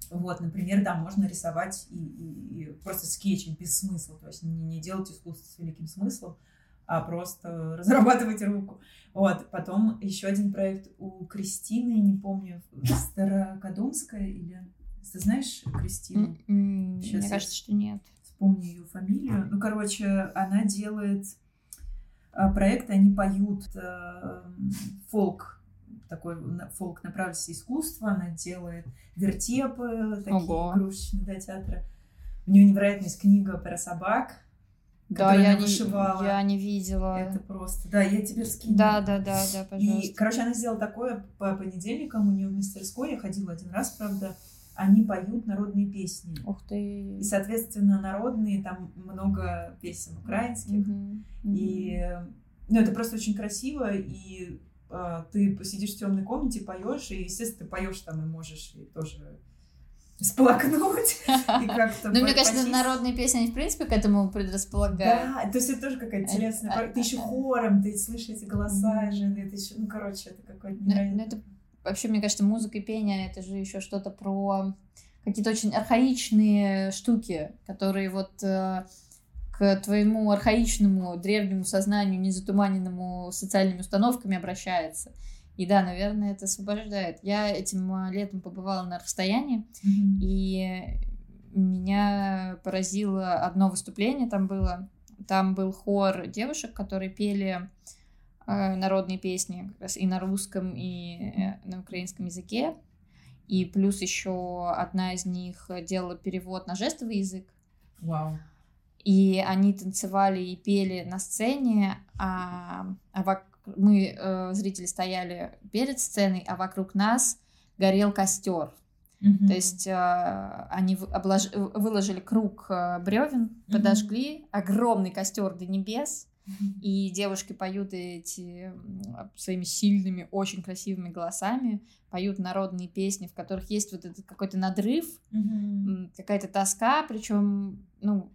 Вот, например, да, можно рисовать и, и- и просто скетчить без смысла, то есть не, не делать искусство с великим смыслом, а просто разрабатывать руку. Вот, потом еще один проект у Кристины, не помню, Старокодумская или... Ты знаешь Кристину? М, м, Щас Мне кажется, что нет. вспомню ее фамилию. Ну, короче, она делает а, проект, они поют э, фолк, такой фолк направленности искусства, она делает вертепы, такие игрушечные да, театры. У нее невероятная книга про собак. Да, я не, вышивала. я не видела. Это просто... Да, я тебе скину. Да, да, да, да, И, пожалуйста. короче, она сделала такое по понедельникам у нее в мастерской. Я ходила один раз, правда. Они поют народные песни. Ух ты. И, соответственно, народные, там много песен украинских. Мгм. И ну, это просто очень красиво, и а, ты посидишь в темной комнате, поешь, и, естественно, ты поешь там и можешь и тоже сплакнуть и как-то Ну, мне кажется, народные песни, они, в принципе, к этому предрасполагают. Да, то есть это тоже какая-то Э, практика. Ты еще хором, ты слышишь эти голоса жены, это еще... Ну, короче, это какой-то Ну, ну, это вообще, мне кажется, музыка и пение это же еще что-то про какие-то очень архаичные штуки, которые вот э, к твоему архаичному древнему сознанию, не затуманенному социальными установками обращается. И да, наверное, это освобождает. Я этим э, летом побывала на расстоянии, Мгм. и меня поразило одно выступление там было. Там был хор девушек, которые пели э, народные песни как раз и на русском, и э, на украинском языке. И плюс еще одна из них делала перевод на жестовый язык. Вау. И они танцевали и пели на сцене, а, а вок- мы, э, зрители, стояли перед сценой, а вокруг нас горел костер. Мгм. То есть э, они облож- э, выложили круг бревен, подожгли огромный костер до небес, Мгм. и девушки поют эти своими сильными, очень красивыми голосами, поют народные песни, в которых есть вот этот какой-то надрыв, м, какая-то тоска, причем, ну,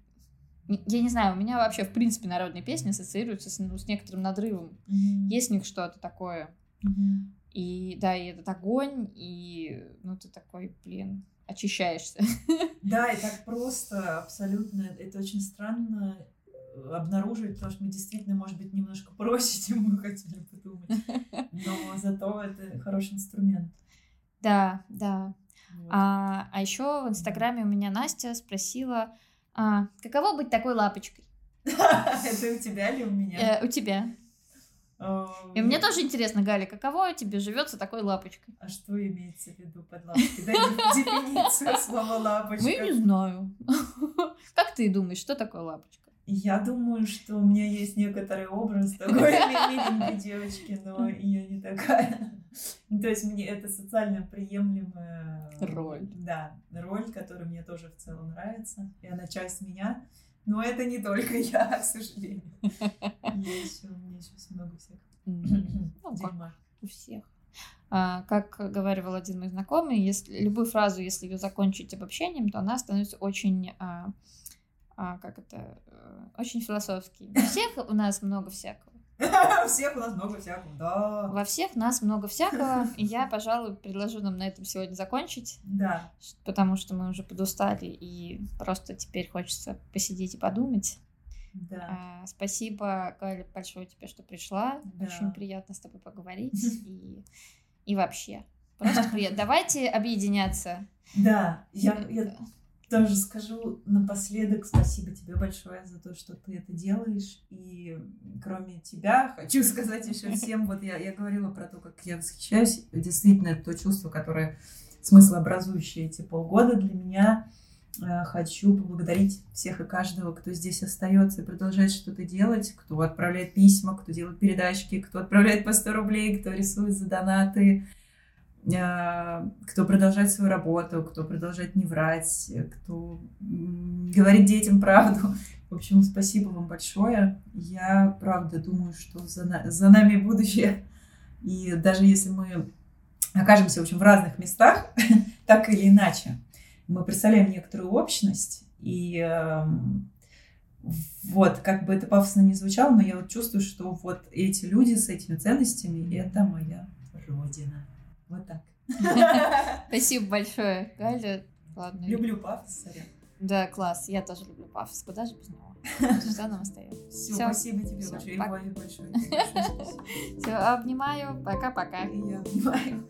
я не знаю, у меня вообще, в принципе, народные песни ассоциируются с, ну, с некоторым надрывом. Мгм. Есть в них что-то такое. Мгм. И да, и этот огонь, и ну ты такой, блин, очищаешься. Да, и так просто, абсолютно. Это очень странно э, обнаруживать, потому что мы действительно, может быть, немножко проще, чем мы хотели подумать. Но зато это хороший инструмент. Да, да. Вот. А, а еще в Инстаграме у меня Настя спросила, а, каково быть такой лапочкой Это у тебя или у меня? Э, у тебя? И мне тоже интересно, Галя, каково тебе живется такой лапочкой? А что имеется в виду под лапочкой? Дай деф- дефиницию слова лапочка. Ну, я не знаю. Как ты думаешь, что такое лапочка? Я думаю, что у меня есть некоторый образ такой ми- миленькой девочки, но я не такая. Ну, То есть мне это социально приемлемая Роль. Да, роль, которая мне тоже в целом нравится. И она часть меня. Но это не только я, к сожалению. Я еще, у меня еще много М, Ну, дерьма. у всех. А, как говорил один мой знакомый, если любую фразу, если ее закончить обобщением, то она становится очень, а, как это, э, очень философской. У всех у нас много всякого. У всех у нас много всякого, да. Во всех нас много всякого, и я, пожалуй, предложу нам на этом сегодня закончить, Да. потому что мы уже подустали, и просто теперь хочется посидеть и подумать. Да. А, спасибо, Галя, большое тебе, что пришла. Да. Очень приятно с тобой поговорить. И, и вообще, просто приятно. Давайте объединяться. Да. Я, я тоже скажу напоследок спасибо тебе большое за то, что ты это делаешь. И кроме тебя, хочу сказать еще всем, вот я, я говорила про то, как я восхищаюсь. Действительно, это то чувство, которое смыслообразующее эти полгода для меня. Э, хочу поблагодарить всех и каждого, кто здесь остается и продолжает что-то делать, кто отправляет письма, кто делает передачки, кто отправляет по 100 рублей, кто рисует за донаты, кто продолжает свою работу, кто продолжает не врать, кто говорит детям правду. В общем, спасибо вам большое. Я правда думаю, что за, на... за нами будущее. И даже если мы окажемся в общем, в разных местах, так или иначе, мы представляем некоторую общность. И э, вот, как бы это пафосно не звучало, но я вот чувствую, что вот эти люди с этими ценностями — это моя родина. Вот так. Спасибо большое, Галя. Ладно. Люблю пафос, сорян. Да, класс. Я тоже люблю пафос. Куда же без него? Что нам остается? Все, спасибо тебе большое. И большое. Все, обнимаю. Пока-пока. И я обнимаю.